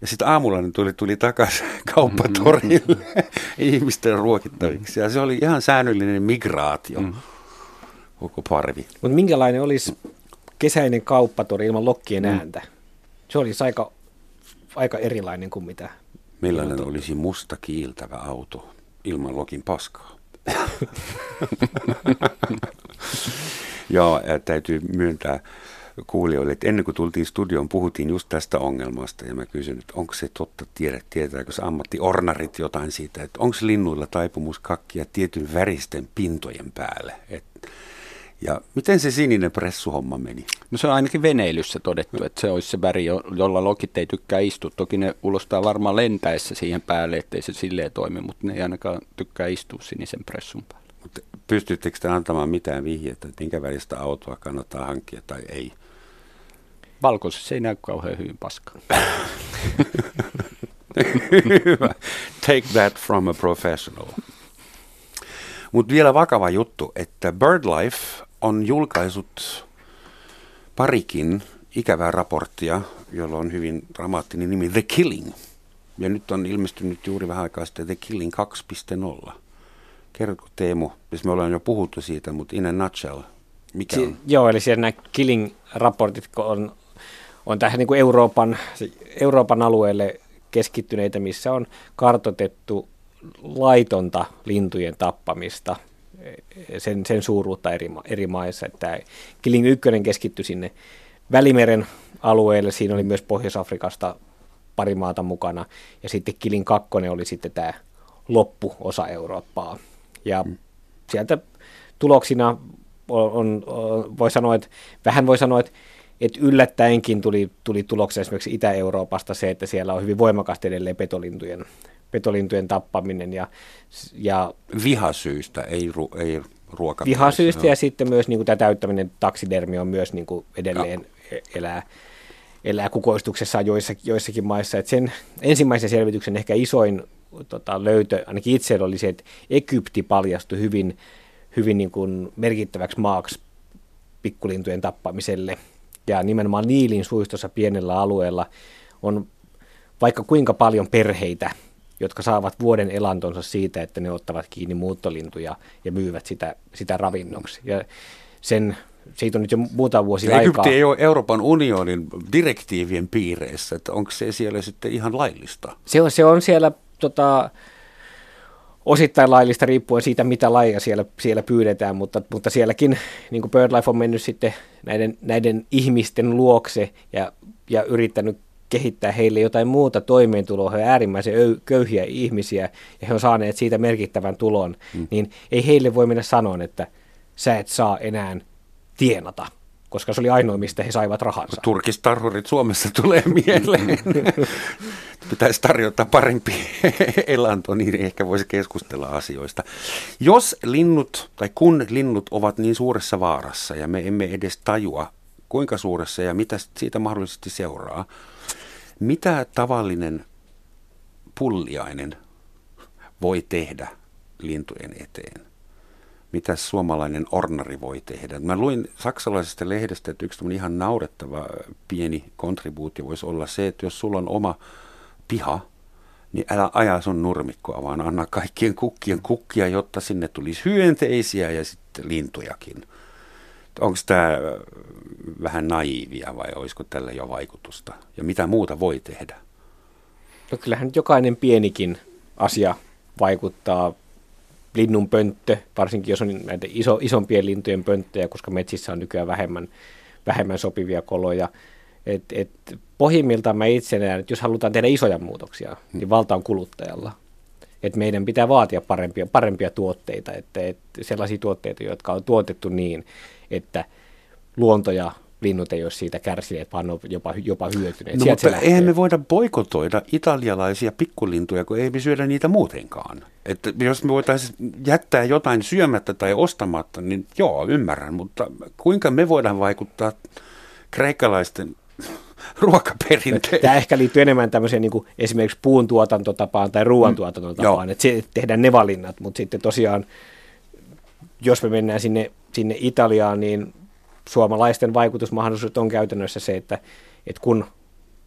ja sitten aamulla ne tuli, tuli takaisin kauppatorille mm-hmm. ihmisten ruokittaviksi. Ja se oli ihan säännöllinen migraatio, mm. koko parvi. Mutta minkälainen olisi kesäinen kauppatori ilman lokkien mm. Se olisi aika, aika erilainen kuin mitä. Millainen mitä olisi musta kiiltävä auto ilman lokin paskaa? Joo, täytyy myöntää kuulijoille, että ennen kuin tultiin studioon, puhuttiin just tästä ongelmasta ja mä kysyin, että onko se totta, tiedä, tietääkö se ammattiornarit jotain siitä, että onko linnuilla taipumus kakkia tietyn väristen pintojen päälle. Et, Ja miten se sininen pressuhomma meni? No se on ainakin veneilyssä todettu, että se olisi se väri, jolla lokit ei tykkää istua. Toki ne ulostaa varmaan lentäessä siihen päälle, ettei se silleen toimi, mutta ne ei ainakaan tykkää istua sinisen pressun päälle. Mutta pystyttekö te antamaan mitään vihjettä, että minkä väristä autoa kannattaa hankkia tai ei? Valkoisessa ei näy kauhean hyvin paskaa. Hyvä. Take that from a professional. Mutta vielä vakava juttu, että BirdLife on julkaisut parikin ikävää raporttia, jolla on hyvin dramaattinen nimi The Killing. Ja nyt on ilmestynyt juuri vähän aikaa sitten The Killing 2.0. Kerrotko Teemu, jos me ollaan jo puhuttu siitä, mutta in a nutshell, mikä on? Si- joo, eli siellä nämä Killing-raportit on, on tähän niin kuin Euroopan, Euroopan alueelle keskittyneitä, missä on kartotettu laitonta lintujen tappamista, sen, sen suuruutta eri, eri maissa. Että Killing 1 keskittyi sinne Välimeren alueelle, siinä oli myös Pohjois-Afrikasta pari maata mukana, ja sitten Killing 2 oli sitten tämä loppuosa Eurooppaa. Ja mm. sieltä tuloksina on, on, on, voi sanoa, että vähän voi sanoa, että että yllättäenkin tuli, tuli tuloksia esimerkiksi Itä-Euroopasta se, että siellä on hyvin voimakasta edelleen petolintujen, petolintujen tappaminen. Ja, ja Vihasyistä, ei, ru, ei ruoka. Vihasyistä ja sitten myös niin kuin tämä täyttäminen taksidermi on myös niin kuin edelleen ja. elää, elää kukoistuksessa joissakin, joissakin maissa. Et sen ensimmäisen selvityksen ehkä isoin tota, löytö, ainakin itse oli se, että Egypti paljastui hyvin, hyvin niin kuin merkittäväksi maaksi pikkulintujen tappamiselle – ja nimenomaan Niilin suistossa pienellä alueella on vaikka kuinka paljon perheitä, jotka saavat vuoden elantonsa siitä, että ne ottavat kiinni muuttolintuja ja myyvät sitä, sitä ravinnoksi. Ja sen, siitä on nyt jo muutama vuosi Egypti aikaa. ei ole Euroopan unionin direktiivien piireissä, että onko se siellä sitten ihan laillista? Se on, se on siellä tota, osittain laillista riippuen siitä, mitä lajia siellä, siellä pyydetään, mutta, mutta sielläkin niin kuin BirdLife on mennyt sitten näiden, näiden ihmisten luokse ja, ja yrittänyt kehittää heille jotain muuta toimeentuloa, he ovat äärimmäisen köyhiä ihmisiä ja he on saaneet siitä merkittävän tulon, mm. niin ei heille voi mennä sanoa, että sä et saa enää tienata koska se oli ainoa, mistä he saivat rahansa. Turkistarhurit Suomessa tulee mieleen. Pitäisi tarjota parempi elanto, niin ehkä voisi keskustella asioista. Jos linnut, tai kun linnut ovat niin suuressa vaarassa, ja me emme edes tajua, kuinka suuressa ja mitä siitä mahdollisesti seuraa, mitä tavallinen pulliainen voi tehdä lintujen eteen? mitä suomalainen ornari voi tehdä. Mä luin saksalaisesta lehdestä, että yksi ihan naurettava pieni kontribuutio voisi olla se, että jos sulla on oma piha, niin älä aja sun nurmikkoa, vaan anna kaikkien kukkien kukkia, jotta sinne tulisi hyönteisiä ja sitten lintujakin. Onko tämä vähän naiivia vai olisiko tällä jo vaikutusta? Ja mitä muuta voi tehdä? No kyllähän jokainen pienikin asia vaikuttaa linnun pönttö, varsinkin jos on näitä iso, isompien lintujen pönttöjä, koska metsissä on nykyään vähemmän, vähemmän sopivia koloja. Et, et pohjimmiltaan mä itse näen, että jos halutaan tehdä isoja muutoksia, hmm. niin valta on kuluttajalla. Et meidän pitää vaatia parempia, parempia tuotteita, että et sellaisia tuotteita, jotka on tuotettu niin, että luonto ja linnut ei ole siitä kärsineet, vaan on jopa, jopa hyötyneet. No, mutta eihän me voida boikotoida italialaisia pikkulintuja, kun ei me syödä niitä muutenkaan. Että jos me voitaisiin jättää jotain syömättä tai ostamatta, niin joo, ymmärrän, mutta kuinka me voidaan vaikuttaa kreikkalaisten ruokaperinteeseen? Tämä ehkä liittyy enemmän tämmöiseen niin kuin esimerkiksi puun tuotantotapaan tai ruoantuotantotapaan, mm, että tehdään ne valinnat, mutta sitten tosiaan, jos me mennään sinne, sinne Italiaan, niin suomalaisten vaikutusmahdollisuudet on käytännössä se, että, että kun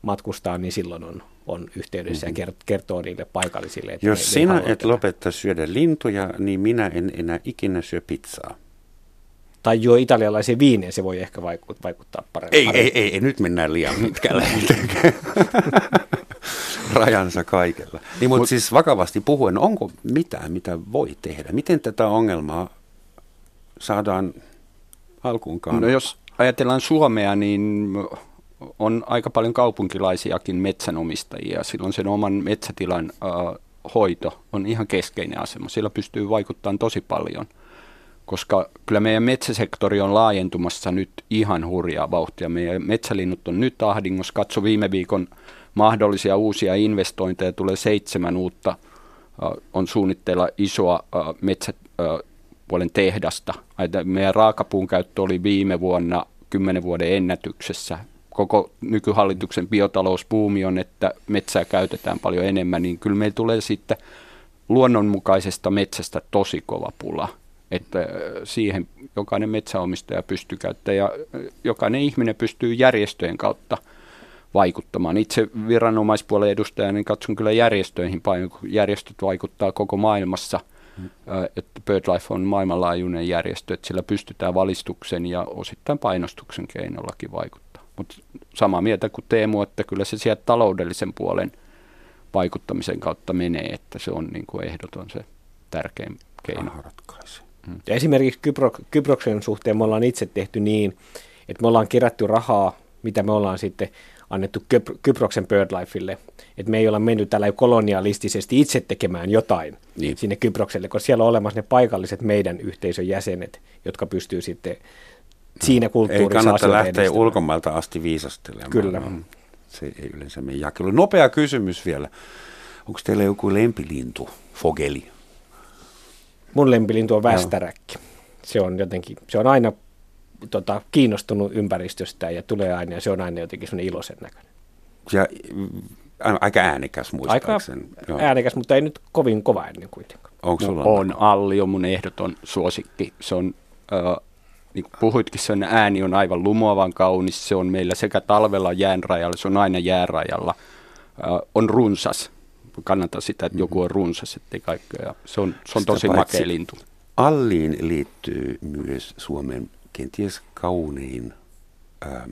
matkustaa, niin silloin on, on yhteydessä mm-hmm. ja kertoo niille paikallisille. Että Jos ne, sinä et lopeta syödä lintuja, niin minä en enää ikinä syö pizzaa. Tai juo italialaisia viinejä, se voi ehkä vaikuttaa paremmin. Ei, ei, ei, ei, nyt mennään liian pitkälle. Rajansa kaikella. Niin, mutta Mut, siis vakavasti puhuen, onko mitään, mitä voi tehdä? Miten tätä ongelmaa saadaan alkuunkaan? No jos ajatellaan Suomea, niin on aika paljon kaupunkilaisiakin metsänomistajia. Silloin sen oman metsätilan äh, hoito on ihan keskeinen asema. Sillä pystyy vaikuttamaan tosi paljon koska kyllä meidän metsäsektori on laajentumassa nyt ihan hurjaa vauhtia. Meidän metsälinnut on nyt ahdingossa. Katso viime viikon mahdollisia uusia investointeja, tulee seitsemän uutta, on suunnitteilla isoa metsäpuolen tehdasta. Meidän raakapuun käyttö oli viime vuonna kymmenen vuoden ennätyksessä. Koko nykyhallituksen biotalouspuumi on, että metsää käytetään paljon enemmän, niin kyllä meillä tulee sitten luonnonmukaisesta metsästä tosi kova pula. Että siihen jokainen metsäomistaja pystyy käyttämään ja jokainen ihminen pystyy järjestöjen kautta vaikuttamaan. Itse viranomaispuolen edustajana niin katson kyllä järjestöihin paljon, kun järjestöt vaikuttaa koko maailmassa. Että BirdLife on maailmanlaajuinen järjestö, että sillä pystytään valistuksen ja osittain painostuksen keinollakin vaikuttaa. Mutta samaa mieltä kuin Teemu, että kyllä se sieltä taloudellisen puolen vaikuttamisen kautta menee, että se on niin kuin ehdoton se tärkein keino. Hmm. Ja esimerkiksi Kypro, Kyproksen suhteen me ollaan itse tehty niin, että me ollaan kerätty rahaa, mitä me ollaan sitten annettu Kyproksen BirdLifeille. Että me ei olla mennyt tällä kolonialistisesti itse tekemään jotain niin. sinne Kyprokselle, koska siellä on olemassa ne paikalliset meidän yhteisön jäsenet, jotka pystyy sitten siinä kulttuurissa Ei kannata lähteä ulkomailta asti viisastelemaan. Kyllä. Se ei yleensä mene jakelu. Nopea kysymys vielä. Onko teillä joku lempilintu, fogeli? Mun lempilintu on västäräkki. Se on jotenkin, se on aina tota, kiinnostunut ympäristöstä ja tulee aina ja se on aina jotenkin sellainen iloisen näköinen. Ja aika äänekäs muistaakseni. Aika Joo. äänekäs, mutta ei nyt kovin kova äänen kuitenkaan. Onko sulla no, on Alli on mun ehdoton suosikki. Se on, äh, niin kuin puhuitkin, sen ääni on aivan lumoavan kaunis. Se on meillä sekä talvella jäänrajalla, se on aina jäärajalla. Äh, on runsas. Kannattaa sitä, että joku on runsas, ettei kaikkea. Se on, se on tosi makea lintu. Alliin liittyy myös Suomen kenties kaunein ää,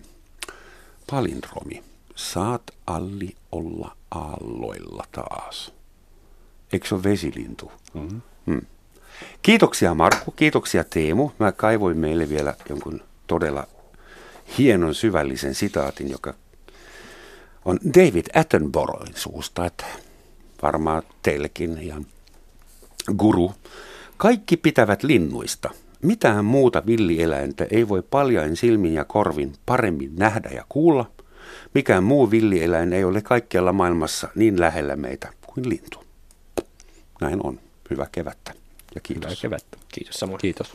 palindromi. Saat Alli olla aalloilla taas. Eikö se ole vesilintu? Mm-hmm. Hmm. Kiitoksia Markku, kiitoksia Teemu. Mä kaivoin meille vielä jonkun todella hienon syvällisen sitaatin, joka on David Attenboroughin suusta, että varmaan teillekin ihan guru. Kaikki pitävät linnuista – mitään muuta villieläintä ei voi paljain silmin ja korvin paremmin nähdä ja kuulla. Mikään muu villieläin ei ole kaikkialla maailmassa niin lähellä meitä kuin lintu. Näin on. Hyvää kevättä ja kiitos. Hyvää kevättä. Kiitos samoin. Kiitos.